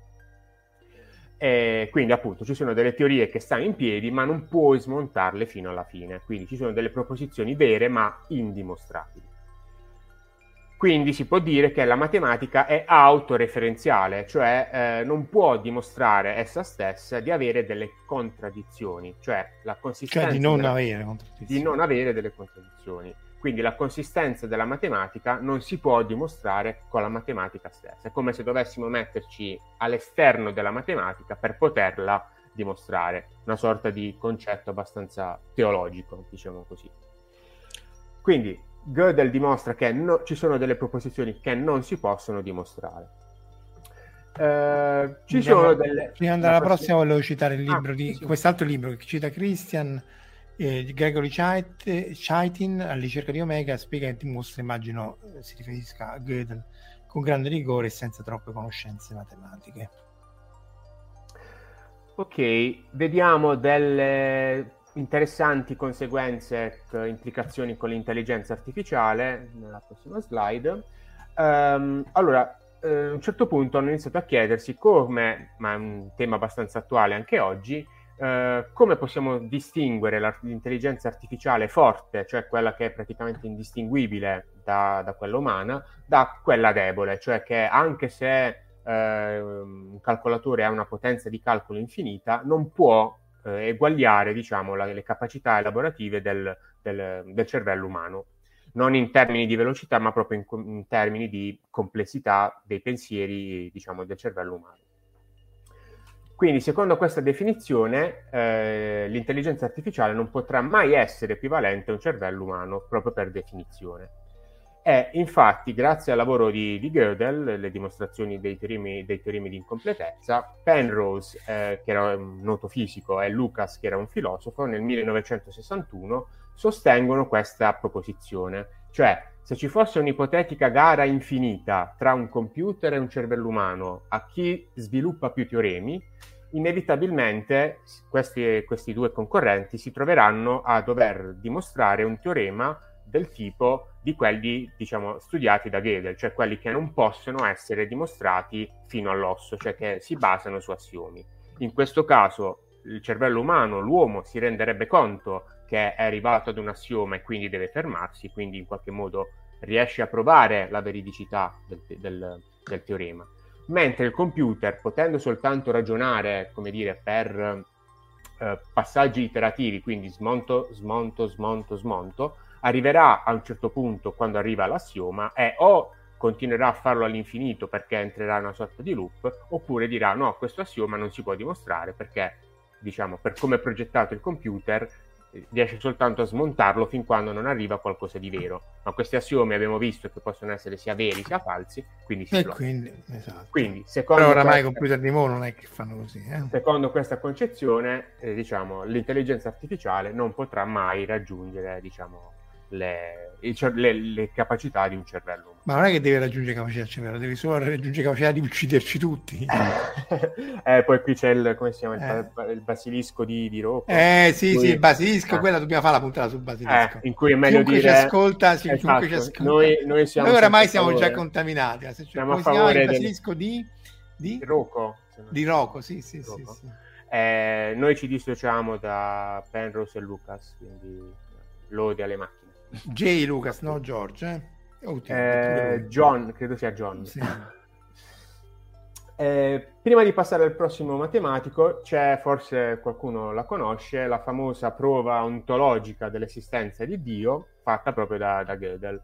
E quindi appunto ci sono delle teorie che stanno in piedi ma non puoi smontarle fino alla fine, quindi ci sono delle proposizioni vere ma indimostrabili. Quindi si può dire che la matematica è autoreferenziale, cioè eh, non può dimostrare essa stessa di avere delle contraddizioni, cioè la consistenza cioè di non, della... avere di non avere delle contraddizioni. Quindi la consistenza della matematica non si può dimostrare con la matematica stessa. È come se dovessimo metterci all'esterno della matematica per poterla dimostrare, una sorta di concetto abbastanza teologico, diciamo così. Quindi Gödel dimostra che no, ci sono delle proposizioni che non si possono dimostrare. Eh, ci Andiamo, sono delle... Prima di andare alla prossima volevo citare il libro ah, di sì. quest'altro libro che cita Christian eh, Gregory Chaitin alla ricerca di Omega spiega e dimostra, immagino eh, si riferisca a Gödel con grande rigore e senza troppe conoscenze matematiche. Ok, vediamo delle interessanti conseguenze e implicazioni con l'intelligenza artificiale nella prossima slide. Um, allora, eh, a un certo punto hanno iniziato a chiedersi come, ma è un tema abbastanza attuale anche oggi, eh, come possiamo distinguere l'intelligenza artificiale forte, cioè quella che è praticamente indistinguibile da, da quella umana, da quella debole, cioè che anche se eh, un calcolatore ha una potenza di calcolo infinita, non può eh, eguagliare diciamo, la, le capacità elaborative del, del, del, cervello umano, non in termini di velocità, ma proprio in, in termini di complessità dei pensieri diciamo, del cervello umano. Quindi, secondo questa definizione, eh, l'intelligenza artificiale non potrà mai essere equivalente a un cervello umano, proprio per definizione. E infatti, grazie al lavoro di, di Gödel, le dimostrazioni dei teoremi, dei teoremi di incompletezza, Penrose, eh, che era un noto fisico, e Lucas, che era un filosofo, nel 1961 sostengono questa proposizione, cioè se ci fosse un'ipotetica gara infinita tra un computer e un cervello umano a chi sviluppa più teoremi, inevitabilmente questi, questi due concorrenti si troveranno a dover dimostrare un teorema del tipo di quelli diciamo, studiati da Gödel, cioè quelli che non possono essere dimostrati fino all'osso, cioè che si basano su assiomi. In questo caso il cervello umano, l'uomo, si renderebbe conto che è arrivato ad un assioma e quindi deve fermarsi, quindi in qualche modo riesce a provare la veridicità del, del, del teorema. Mentre il computer, potendo soltanto ragionare, come dire, per eh, passaggi iterativi, quindi smonto, smonto, smonto, smonto, arriverà a un certo punto, quando arriva l'assioma, e o continuerà a farlo all'infinito perché entrerà in una sorta di loop, oppure dirà no, questo assioma non si può dimostrare perché, diciamo, per come è progettato il computer, riesce soltanto a smontarlo fin quando non arriva qualcosa di vero. Ma questi assiomi abbiamo visto che possono essere sia veri sia falsi, quindi si quindi, esatto. quindi secondo Però oramai questa, i computer di mo non è che fanno così. Eh? Secondo questa concezione, eh, diciamo, l'intelligenza artificiale non potrà mai raggiungere, diciamo, le, le, le, capacità di un cervello. Ma non è che deve raggiungere capacità del cervello, devi solo raggiungere capacità di ucciderci tutti. *laughs* eh, poi qui c'è il, come si chiama, il, eh. il basilisco di, di Rocco. Eh sì, cui... sì, il basilisco, eh. quella dobbiamo fare la puntata sul basilisco. Eh, in cui è meglio chiunque dire... Ci ascolta, sì, esatto. ci ascolta. Noi, noi, siamo noi oramai siamo già contaminati. Se siamo a favore il basilisco del... di... Di Rocco. Di Rocco, sì, sì, Rocco. sì. sì. Eh, noi ci dissociamo da Penrose e Lucas, quindi lode alle macchine. J. Lucas, no George. Eh? Oh, eh, John, credo sia John. Sì. Eh, prima di passare al prossimo matematico, c'è forse qualcuno la conosce, la famosa prova ontologica dell'esistenza di Dio, fatta proprio da, da Gödel.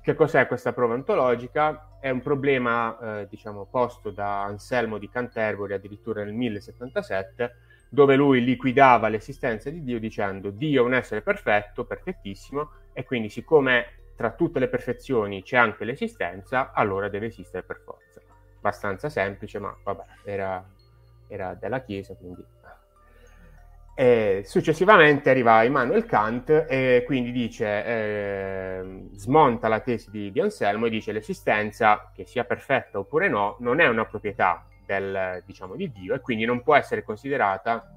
Che cos'è questa prova ontologica? È un problema, eh, diciamo, posto da Anselmo di Canterbury addirittura nel 1077, dove lui liquidava l'esistenza di Dio dicendo Dio è un essere perfetto, perfettissimo, e quindi siccome tra tutte le perfezioni c'è anche l'esistenza, allora deve esistere per forza. Abbastanza semplice, ma vabbè, era, era della Chiesa, quindi... E successivamente arriva Immanuel Kant e quindi dice, eh, smonta la tesi di, di Anselmo e dice l'esistenza, che sia perfetta oppure no, non è una proprietà del, diciamo, di Dio e quindi non può essere considerata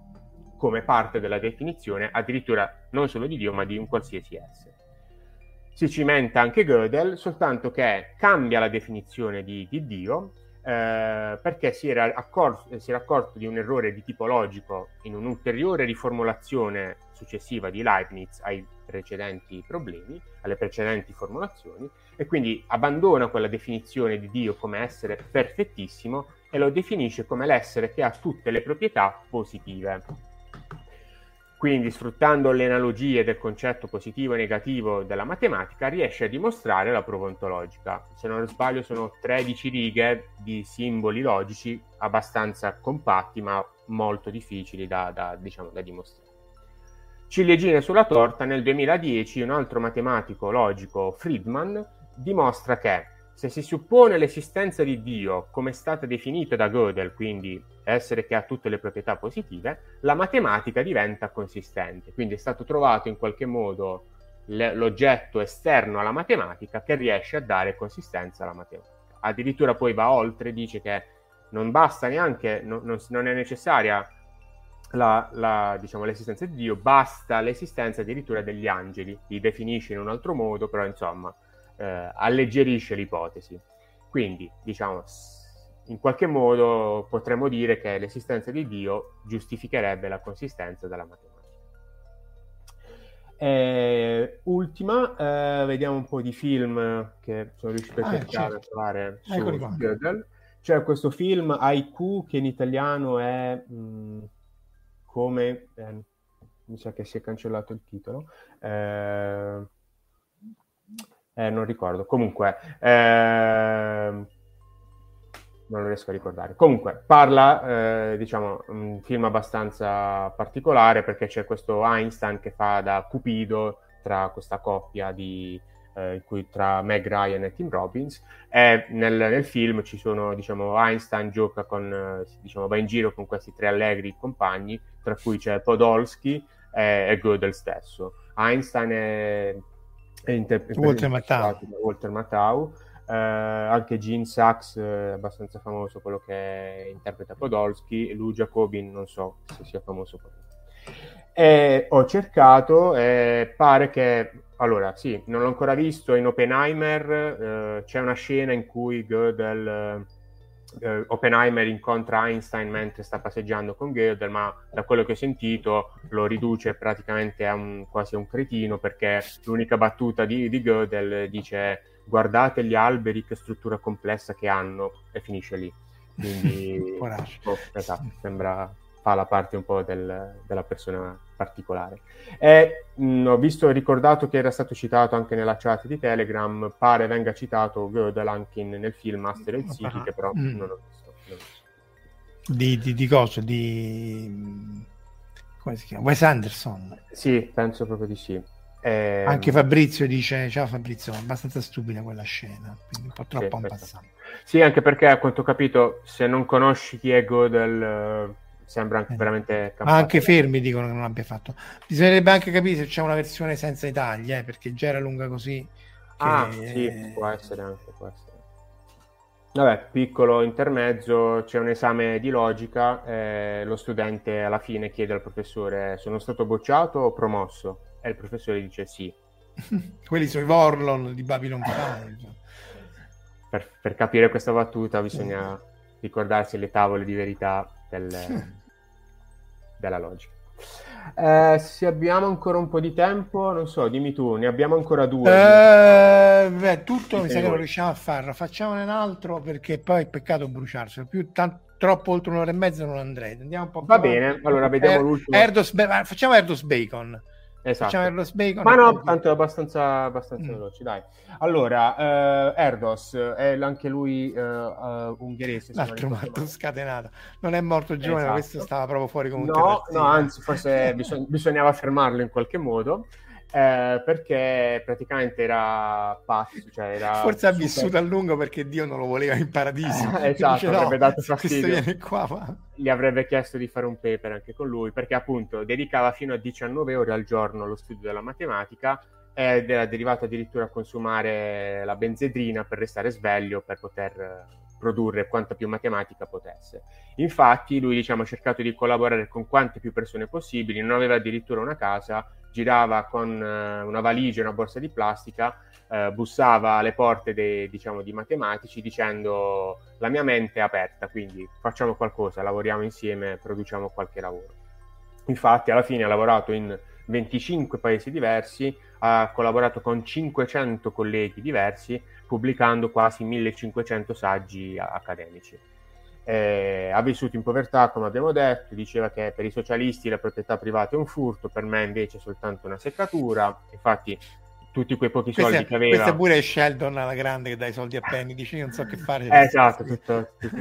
come parte della definizione addirittura non solo di Dio ma di un qualsiasi essere. Si cimenta anche Gödel, soltanto che cambia la definizione di, di Dio eh, perché si era, accor- si era, accorto di un errore di tipo in un'ulteriore riformulazione successiva di Leibniz ai precedenti problemi, alle precedenti formulazioni, e quindi abbandona quella definizione di Dio come essere perfettissimo e lo definisce come l'essere che ha tutte le proprietà positive. Quindi, sfruttando le analogie del concetto positivo e negativo della matematica, riesce a dimostrare la prova ontologica. Se non sbaglio, sono 13 righe di simboli logici abbastanza compatti, ma molto difficili da, da, diciamo, da dimostrare. Ciliegine sulla torta, nel 2010 un altro matematico logico, Friedman, dimostra che se si suppone l'esistenza di Dio come è stata definita da Gödel, quindi essere che ha tutte le proprietà positive, la matematica diventa consistente. Quindi è stato trovato in qualche modo l'oggetto esterno alla matematica che riesce a dare consistenza alla matematica. Addirittura poi va oltre, dice che non basta neanche, non, non, non è necessaria la, la, diciamo, l'esistenza di Dio, basta l'esistenza addirittura degli angeli, li definisce in un altro modo, però insomma eh, alleggerisce l'ipotesi. Quindi, diciamo, in qualche modo potremmo dire che l'esistenza di Dio giustificherebbe la consistenza della matematica. Eh, ultima, eh, vediamo un po' di film che sono riuscito a ah, cercare certo. a trovare su Gödel. C'è questo film Haiku che in italiano è mh, mm, come... Eh, mi sa che si è cancellato il titolo. Eh, eh, non ricordo. Comunque, eh, non riesco a ricordare. Comunque, parla, eh, diciamo, un film abbastanza particolare perché c'è questo Einstein che fa da cupido tra questa coppia di, eh, tra Meg Ryan e Tim Robbins e nel, nel film ci sono, diciamo, Einstein gioca con, eh, diciamo, va in giro con questi tre allegri compagni, tra cui c'è Podolsky e, e Gödel stesso. Einstein è, è interpretato Walter Matthau. Walter Matthau. Eh, anche Gene Sachs è abbastanza famoso, quello che interpreta Podolsky, e lui Jacobin non so se sia famoso per e ho cercato e pare che allora sì, non l'ho ancora visto in Oppenheimer eh, c'è una scena in cui Gödel eh, Oppenheimer incontra Einstein mentre sta passeggiando con Gödel ma da quello che ho sentito lo riduce praticamente a un, quasi a un cretino perché l'unica battuta di, di Gödel dice guardate gli alberi, che struttura complessa che hanno, e finisce lì. Quindi, *laughs* oh, esatto, sembra fa la parte un po' del, della persona particolare. E mh, ho visto, ricordato che era stato citato anche nella chat di Telegram, pare venga citato Gödel anche in, nel film Asteroid City, che però mm. non ho visto. Non ho visto. Di, di, di cosa? Di... come si chiama? Wes Anderson? Sì, penso proprio di sì. Eh, Anche Fabrizio dice: Ciao Fabrizio, è abbastanza stupida quella scena, quindi un po' troppo sì, passato. Sì, anche perché a quanto ho capito, se non conosci chi è Godel, sembra anche eh. veramente. Ma anche fermi dicono che non l'abbia fatto. Bisognerebbe anche capire se c'è una versione senza i tagli, eh, perché già era lunga così. Che... Ah, sì, può essere anche, può essere. Vabbè, piccolo intermezzo, c'è un esame di logica, eh, lo studente alla fine chiede al professore sono stato bocciato o promosso? E il professore dice sì. *laughs* Quelli sono i Vorlon di Babylon *laughs* 5. per, per, capire questa battuta bisogna ricordarsi le tavole di verità del, *laughs* della logica. Eh, se abbiamo ancora un po' di tempo, non so, dimmi tu, ne abbiamo ancora due. Eh, beh, tutto mi sa che non riusciamo a farlo. Facciamone un altro perché poi è peccato bruciarselo. Più tanto, troppo oltre un'ora e mezza non andrei. Andiamo un po' Va bene, allora vediamo er- l'ultimo. Erdos, facciamo Erdos Bacon. Esatto. Ma no, tanto è abbastanza, abbastanza mm. veloci, dai. Allora, eh, Erdos è anche lui eh, uh, ungherese. L'altro matto scatenato. Non è morto giovane, esatto. questo stava proprio fuori come un No, no, anzi, forse bisog- bisognava fermarlo in qualche modo. Eh, perché praticamente era pazzo. Cioè era Forse ha super... vissuto a lungo perché Dio non lo voleva in paradiso. Eh, *laughs* esatto, dice, avrebbe no, dato fastidio. Qua, ma... Gli avrebbe chiesto di fare un paper anche con lui, perché appunto dedicava fino a 19 ore al giorno allo studio della matematica ed era derivato addirittura a consumare la benzedrina per restare sveglio, per poter produrre quanta più matematica potesse. Infatti lui diciamo, ha cercato di collaborare con quante più persone possibili, non aveva addirittura una casa, girava con uh, una valigia e una borsa di plastica, uh, bussava alle porte dei, diciamo, di matematici dicendo la mia mente è aperta, quindi facciamo qualcosa, lavoriamo insieme, produciamo qualche lavoro. Infatti alla fine ha lavorato in 25 paesi diversi, ha collaborato con 500 colleghi diversi, pubblicando quasi 1500 saggi accademici. Eh, ha vissuto in povertà, come abbiamo detto, diceva che per i socialisti la proprietà privata è un furto, per me invece è soltanto una seccatura. Infatti, tutti quei pochi questa, soldi che aveva. Questa pure Sheldon alla grande che dà i soldi a Penny, dice io non so che fare. Eh, esatto, tutto, tutto,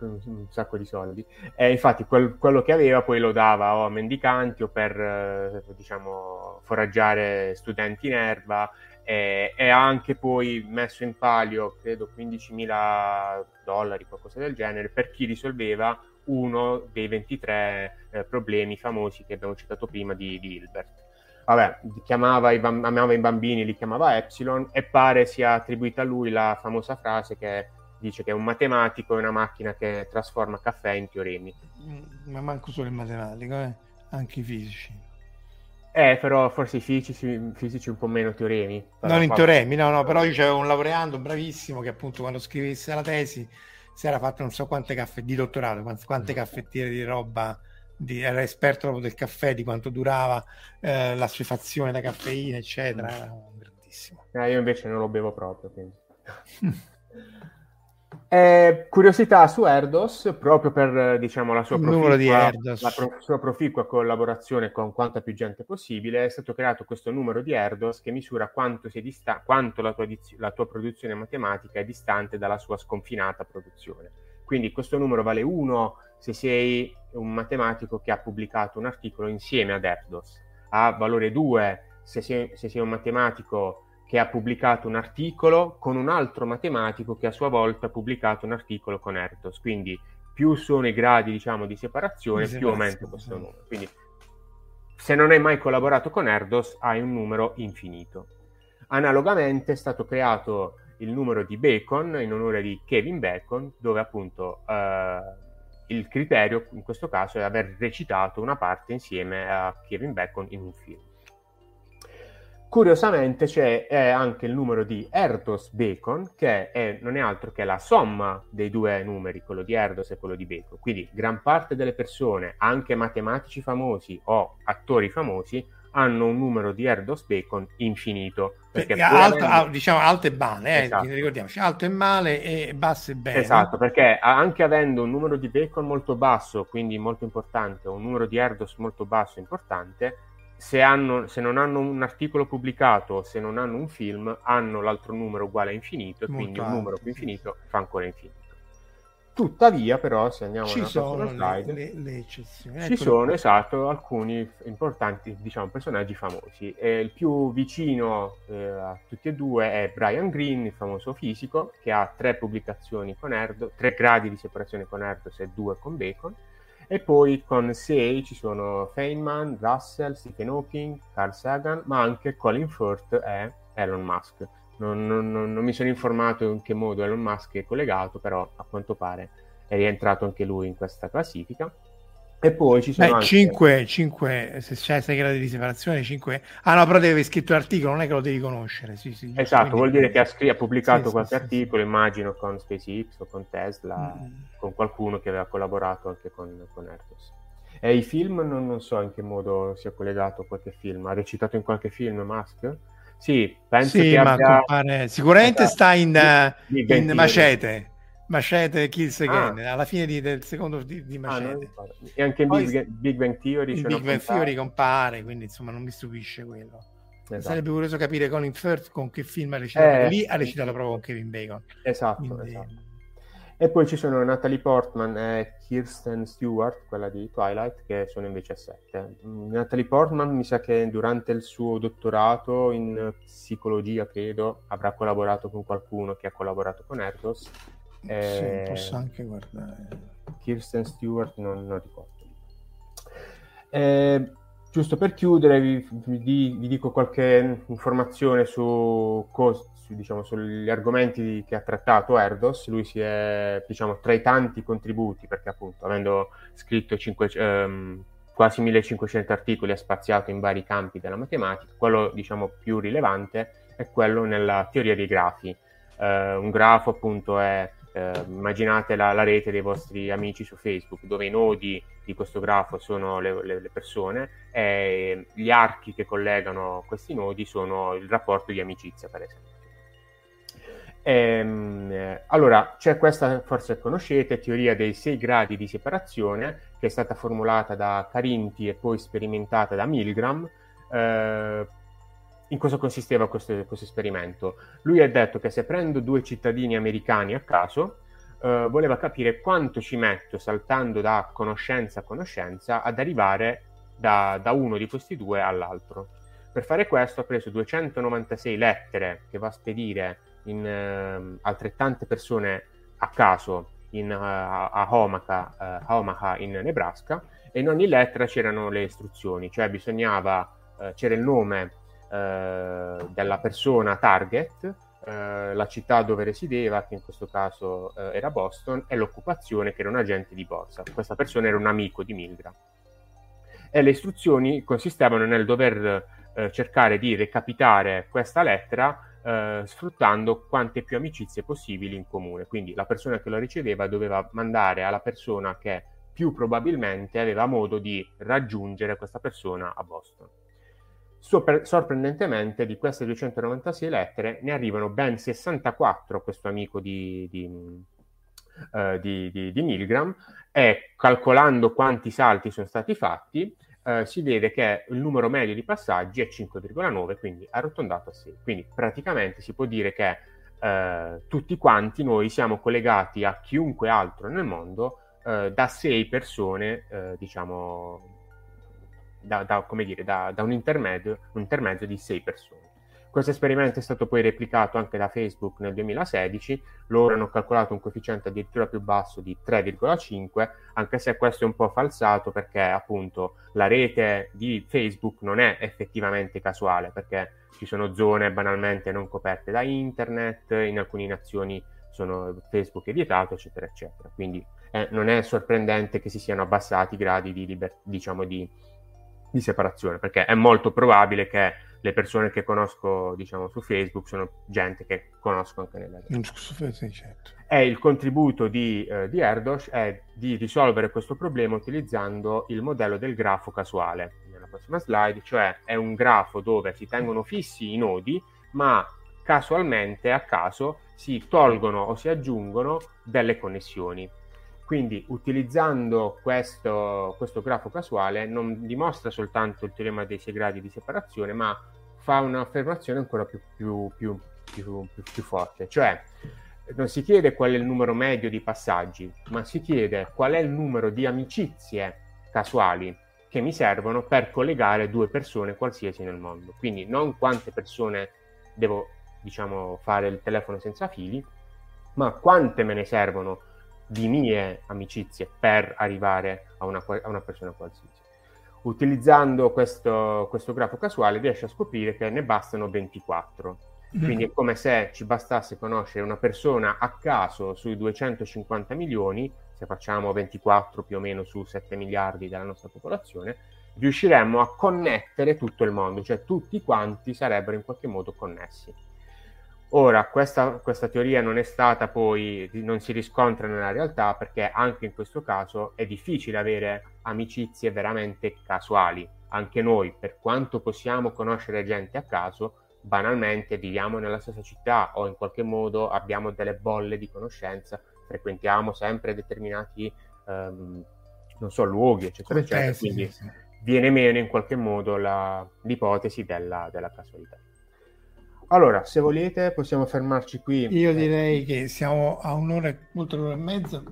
un sacco di soldi. E infatti quel, quello che aveva poi lo dava o a mendicanti o per, eh, diciamo, foraggiare studenti in erba e, e, ha anche poi messo in palio, credo, 15.000 dollari, qualcosa del genere, per chi risolveva uno dei 23 eh, problemi famosi che abbiamo citato prima di, di Hilbert vabbè, chiamava i, amava i bambini, li chiamava Epsilon e pare sia attribuita a lui la famosa frase che dice che è un matematico e una macchina che trasforma caffè in teoremi. Ma manco solo il matematico, eh? anche i fisici. Eh, però forse i fisici, fisici un po' meno teoremi. Non in teoremi, no, no, però io c'avevo un laureando bravissimo che appunto quando scrivesse la tesi si era fatto non so quante caffè di dottorato, quante caffettiere di roba di, era esperto proprio del caffè, di quanto durava eh, la suefazione da caffeina, eccetera. Mm. Era grandissimo. Eh, io invece non lo bevo proprio. Quindi. *laughs* eh, curiosità su Erdos, proprio per diciamo, la, sua proficua, di la pro- sua proficua collaborazione con quanta più gente possibile, è stato creato questo numero di Erdos che misura quanto, dista- quanto la, tua diz- la tua produzione matematica è distante dalla sua sconfinata produzione. Quindi questo numero vale 1 se sei un matematico che ha pubblicato un articolo insieme ad Erdos, ha valore 2 se sei, se sei un matematico che ha pubblicato un articolo con un altro matematico che a sua volta ha pubblicato un articolo con Erdos. Quindi più sono i gradi diciamo, di separazione, più aumenta questo numero. Quindi se non hai mai collaborato con Erdos hai un numero infinito. Analogamente è stato creato il numero di Bacon in onore di Kevin Bacon, dove appunto eh, il criterio in questo caso è aver recitato una parte insieme a Kevin Bacon in un film. Curiosamente c'è anche il numero di Erdos Bacon, che è, non è altro che la somma dei due numeri, quello di Erdos e quello di Bacon. Quindi gran parte delle persone, anche matematici famosi o attori famosi, hanno un numero di Erdos Bacon infinito. Perché alto, avendo... diciamo alto e male, eh, esatto. ricordiamoci, alto e male e basso e bene. Esatto, perché anche avendo un numero di Bacon molto basso, quindi molto importante, o un numero di Erdos molto basso e importante, se, hanno, se, non hanno un articolo pubblicato, se non hanno un film, hanno l'altro numero uguale a infinito, e quindi alto, un numero più infinito fa ancora infinito. Tuttavia, però, se andiamo ci sono slide, le, le, eccezioni. Ci sono, esatto, alcuni importanti, diciamo, personaggi famosi. E il più vicino eh, a tutti e due è Brian Greene, il famoso fisico, che ha tre pubblicazioni con Erdos, tre gradi di separazione con Erdos e due con Bacon. E poi con Say ci sono Feynman, Russell, Stephen Hawking, Carl Sagan, ma anche Colin Firth e Elon Musk non, non, non, mi sono informato in che modo Elon Musk è collegato, però a quanto pare è rientrato anche lui in questa classifica. E poi ci sono Beh, anche... 5, 5, se c'è 6 gradi di separazione, 5... Ah no, però deve aver scritto l'articolo, non è che lo devi conoscere. Sì, sì, esatto, quindi... vuol dire che ha, scr- ha pubblicato sì, qualche articolo, immagino, con SpaceX o con Tesla, mm. con qualcuno che aveva collaborato anche con, con Erdos. E i film non, non, so in che modo sia collegato a qualche film. Ha recitato in qualche film Musk? Sì, penso che abbia... compare... Sicuramente esatto. sta in, in Macete. Macete Kills Again, ah. alla fine di, del secondo di, di ah, Macete. Ah, e anche in Big, Big, Bang Theory. Big Bang Theory compare, quindi insomma non mi stupisce quello. Esatto. Sarebbe curioso capire Colin Firth con che film ha recitato. Eh, Lì ha recitato proprio con Kevin Bacon. Esatto, quindi... esatto. E poi ci sono Natalie Portman e Kirsten Stewart, quella di Twilight, che sono invece a 7. Mm, Natalie Portman mi sa che durante il suo dottorato in psicologia, credo, avrà collaborato con qualcuno che ha collaborato con Erdos. E... Sì, posso anche guardare. Kirsten Stewart non, non ricordo. E, giusto per chiudere, vi, vi, vi, dico qualche informazione su cosa diciamo, sugli argomenti che ha trattato Erdos, lui si è, diciamo, tra i tanti contributi, perché appunto avendo scritto 5, ehm, quasi 1500 articoli ha spaziato in vari campi della matematica, quello diciamo, più rilevante è quello nella teoria dei grafi. Eh, un grafo appunto è, eh, immaginate la, la, rete dei vostri amici su Facebook, dove i nodi di questo grafo sono le, le, le persone e gli archi che collegano questi nodi sono il rapporto di amicizia, per esempio. Ehm, allora, c'è questa, forse conoscete, teoria dei sei gradi di separazione, che è stata formulata da Carinti e poi sperimentata da Milgram. Eh, in cosa consisteva questo, questo, esperimento? Lui ha detto che se prendo due cittadini americani a caso, eh, voleva capire quanto ci metto saltando da conoscenza a conoscenza ad arrivare da, da uno di questi due all'altro. Per fare questo ha preso 296 lettere che va a spedire in uh, altrettante persone a caso in, uh, a, Omaha, uh, a, Omaha, in Nebraska e in ogni lettera c'erano le istruzioni, cioè bisognava, c'era il nome della persona target, la città dove risiedeva, che in questo caso era Boston, e l'occupazione che era un agente di borsa. Questa persona era un amico di Milgram. E le istruzioni consistevano nel dover eh, cercare di recapitare questa lettera eh, sfruttando quante più amicizie possibili in comune. Quindi la persona che lo riceveva doveva mandare alla persona che più probabilmente aveva modo di raggiungere questa persona a Boston. Sorprendentemente di queste 296 lettere ne arrivano ben 64 a questo amico di, di, di, di, di Milgram e calcolando quanti salti sono stati fatti eh, si vede che il numero medio di passaggi è 5,9, quindi arrotondato a 6. Quindi praticamente si può dire che eh, tutti quanti noi siamo collegati a chiunque altro nel mondo eh, da 6 persone, eh, diciamo, da, da, dire, da, da un, intermedio, un intermezzo di 6 persone. Questo esperimento è stato poi replicato anche da Facebook nel 2016, loro hanno calcolato un coefficiente addirittura più basso di 3,5, anche se questo è un po' falsato perché appunto la rete di Facebook non è effettivamente casuale, perché ci sono zone banalmente non coperte da internet, in alcune nazioni sono Facebook è vietato, eccetera, eccetera. Quindi eh, non è sorprendente che si siano abbassati i gradi di, liber- diciamo, di, di separazione, perché è molto probabile che le persone che conosco diciamo su Facebook sono gente che conosco anche nella realtà. Certo. E il contributo di, eh, di Erdos è di risolvere questo problema utilizzando il modello del grafo casuale. Nella prossima slide, cioè è un grafo dove si tengono fissi i nodi, ma casualmente, a caso, si tolgono o si aggiungono delle connessioni. Quindi utilizzando questo, questo, grafo casuale non dimostra soltanto il teorema dei sei gradi di separazione, ma fa un'affermazione ancora più, più, più, più, forte. Cioè non si chiede qual è il numero medio di passaggi, ma si chiede qual è il numero di amicizie casuali che mi servono per collegare due persone qualsiasi nel mondo. Quindi non quante persone devo, diciamo, fare il telefono senza fili, ma quante me ne servono di mie amicizie per arrivare a una, a una persona qualsiasi. Utilizzando questo, questo, grafo casuale riesce a scoprire che ne bastano 24. Mm-hmm. Quindi è come se ci bastasse conoscere una persona a caso sui 250 milioni, se facciamo 24 più o meno su 7 miliardi della nostra popolazione, riusciremmo a connettere tutto il mondo, cioè tutti quanti sarebbero in qualche modo connessi. Ora, questa, questa, teoria non è stata poi, non si riscontra nella realtà perché anche in questo caso è difficile avere amicizie veramente casuali. Anche noi, per quanto possiamo conoscere gente a caso, banalmente viviamo nella stessa città o in qualche modo abbiamo delle bolle di conoscenza, frequentiamo sempre determinati, um, non so, luoghi, eccetera, eccetera. Quindi viene meno in qualche modo la, l'ipotesi della, della casualità. Allora, se volete, possiamo fermarci qui. Io direi che siamo a un'ora, oltre un'ora e mezza.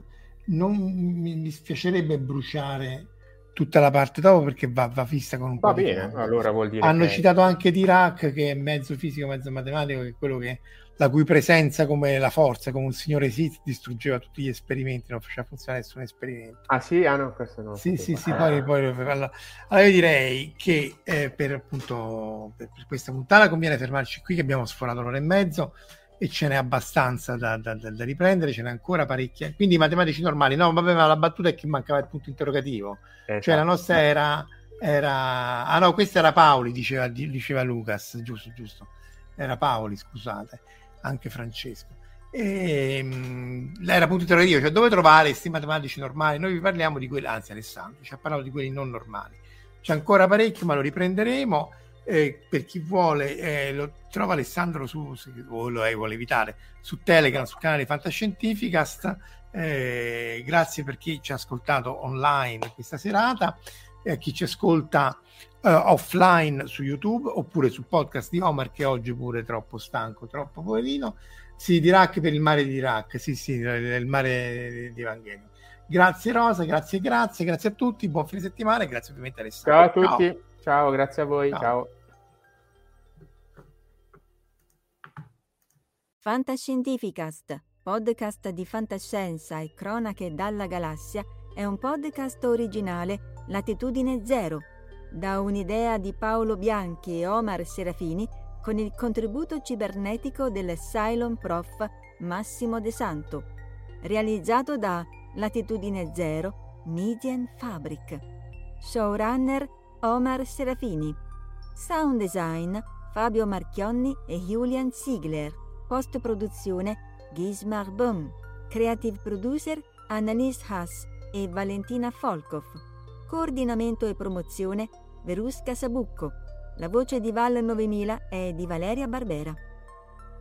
Non mi dispiacerebbe bruciare tutta la parte dopo perché va, va fissa con un va po' bene, allora vuol dire Hanno che... citato anche Dirac che è mezzo fisico, mezzo matematico, che è quello che la cui presenza come la forza, come un signore Sith, distruggeva tutti gli esperimenti, non faceva funzionare nessun esperimento. Ah sì? Ah no, questo no. Sì, sì, sì, poi, poi allora, allora, io direi che eh, per appunto per, per, questa puntata conviene fermarci qui che abbiamo sforato l'ora e mezzo e ce n'è abbastanza da, da, da, da riprendere, ce n'è ancora parecchie. Quindi i matematici normali, no, vabbè, ma la battuta è che mancava il punto interrogativo. Esatto. Cioè la nostra era, era... Ah no, questa era Paoli, diceva, diceva Lucas, giusto, giusto. Era Paoli, scusate anche Francesco. E, mh, era appunto interrogativo, cioè dove trovare questi matematici normali? Noi vi parliamo di quelli, anzi Alessandro ci ha parlato di quelli non normali. C'è ancora parecchio, ma lo riprenderemo. Eh, per chi vuole, eh, lo trova Alessandro su, se lo eh, vuole evitare, su Telegram, sul canale Fantascientificast. Eh, grazie per chi ci ha ascoltato online questa serata. a chi ci ascolta uh, offline su YouTube oppure sul podcast di Omar che oggi pure è troppo stanco, troppo poverino. Sì, di Iraq per il mare di Iraq, sì, sì, il mare di Evangelio. Grazie Rosa, grazie, grazie, grazie a tutti, buon fine settimana e grazie ovviamente Alessandro. Ciao a tutti, ciao, ciao grazie a voi, ciao. ciao. Fantascientificast, podcast di fantascienza e cronache dalla galassia, è un podcast originale Latitudine Zero, da un'idea di Paolo Bianchi e Omar Serafini con il contributo cibernetico del Cylon Prof Massimo De Santo, realizzato da Latitudine Zero Median Fabric. Showrunner Omar Serafini. Sound design Fabio Marchionni e Julian Ziegler. Post produzione Gismar Bum. Creative producer Annalise Haas e Valentina Folkov. Coordinamento e promozione Verusca Sabucco. La voce di Val 9000 è di Valeria Barbera.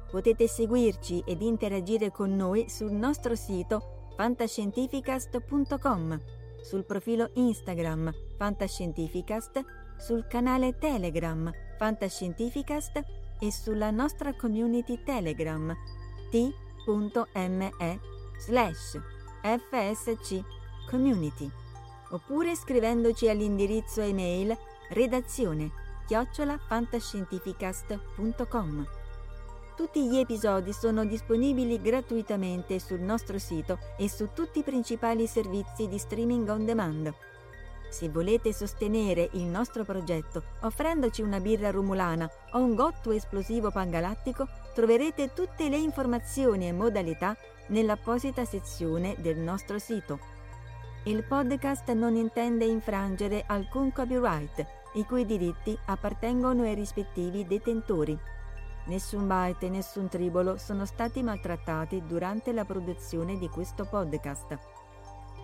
Potete seguirci ed interagire con noi sul nostro sito fantascientificast.com, sul profilo Instagram Fantascientificast, sul canale Telegram Fantascientificast e sulla nostra community Telegram t.me slash fsc community oppure scrivendoci all'indirizzo email redazione chiocciolafantascientificast.com. Tutti gli episodi sono disponibili gratuitamente sul nostro sito e su tutti i principali servizi di streaming on demand. Se volete sostenere il nostro progetto offrendoci una birra rumulana o un gotto esplosivo pangalattico, troverete tutte le informazioni e modalità nell'apposita sezione del nostro sito il podcast non intende infrangere alcun copyright, i cui diritti appartengono ai rispettivi detentori. Nessun byte e nessun tribolo sono stati maltrattati durante la produzione di questo podcast.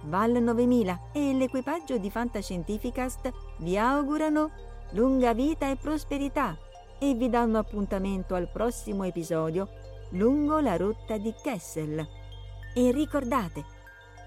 Val 9000 e l'equipaggio di Fantascientificast vi augurano lunga vita e prosperità e vi danno appuntamento al prossimo episodio lungo la rotta di Kessel. E ricordate,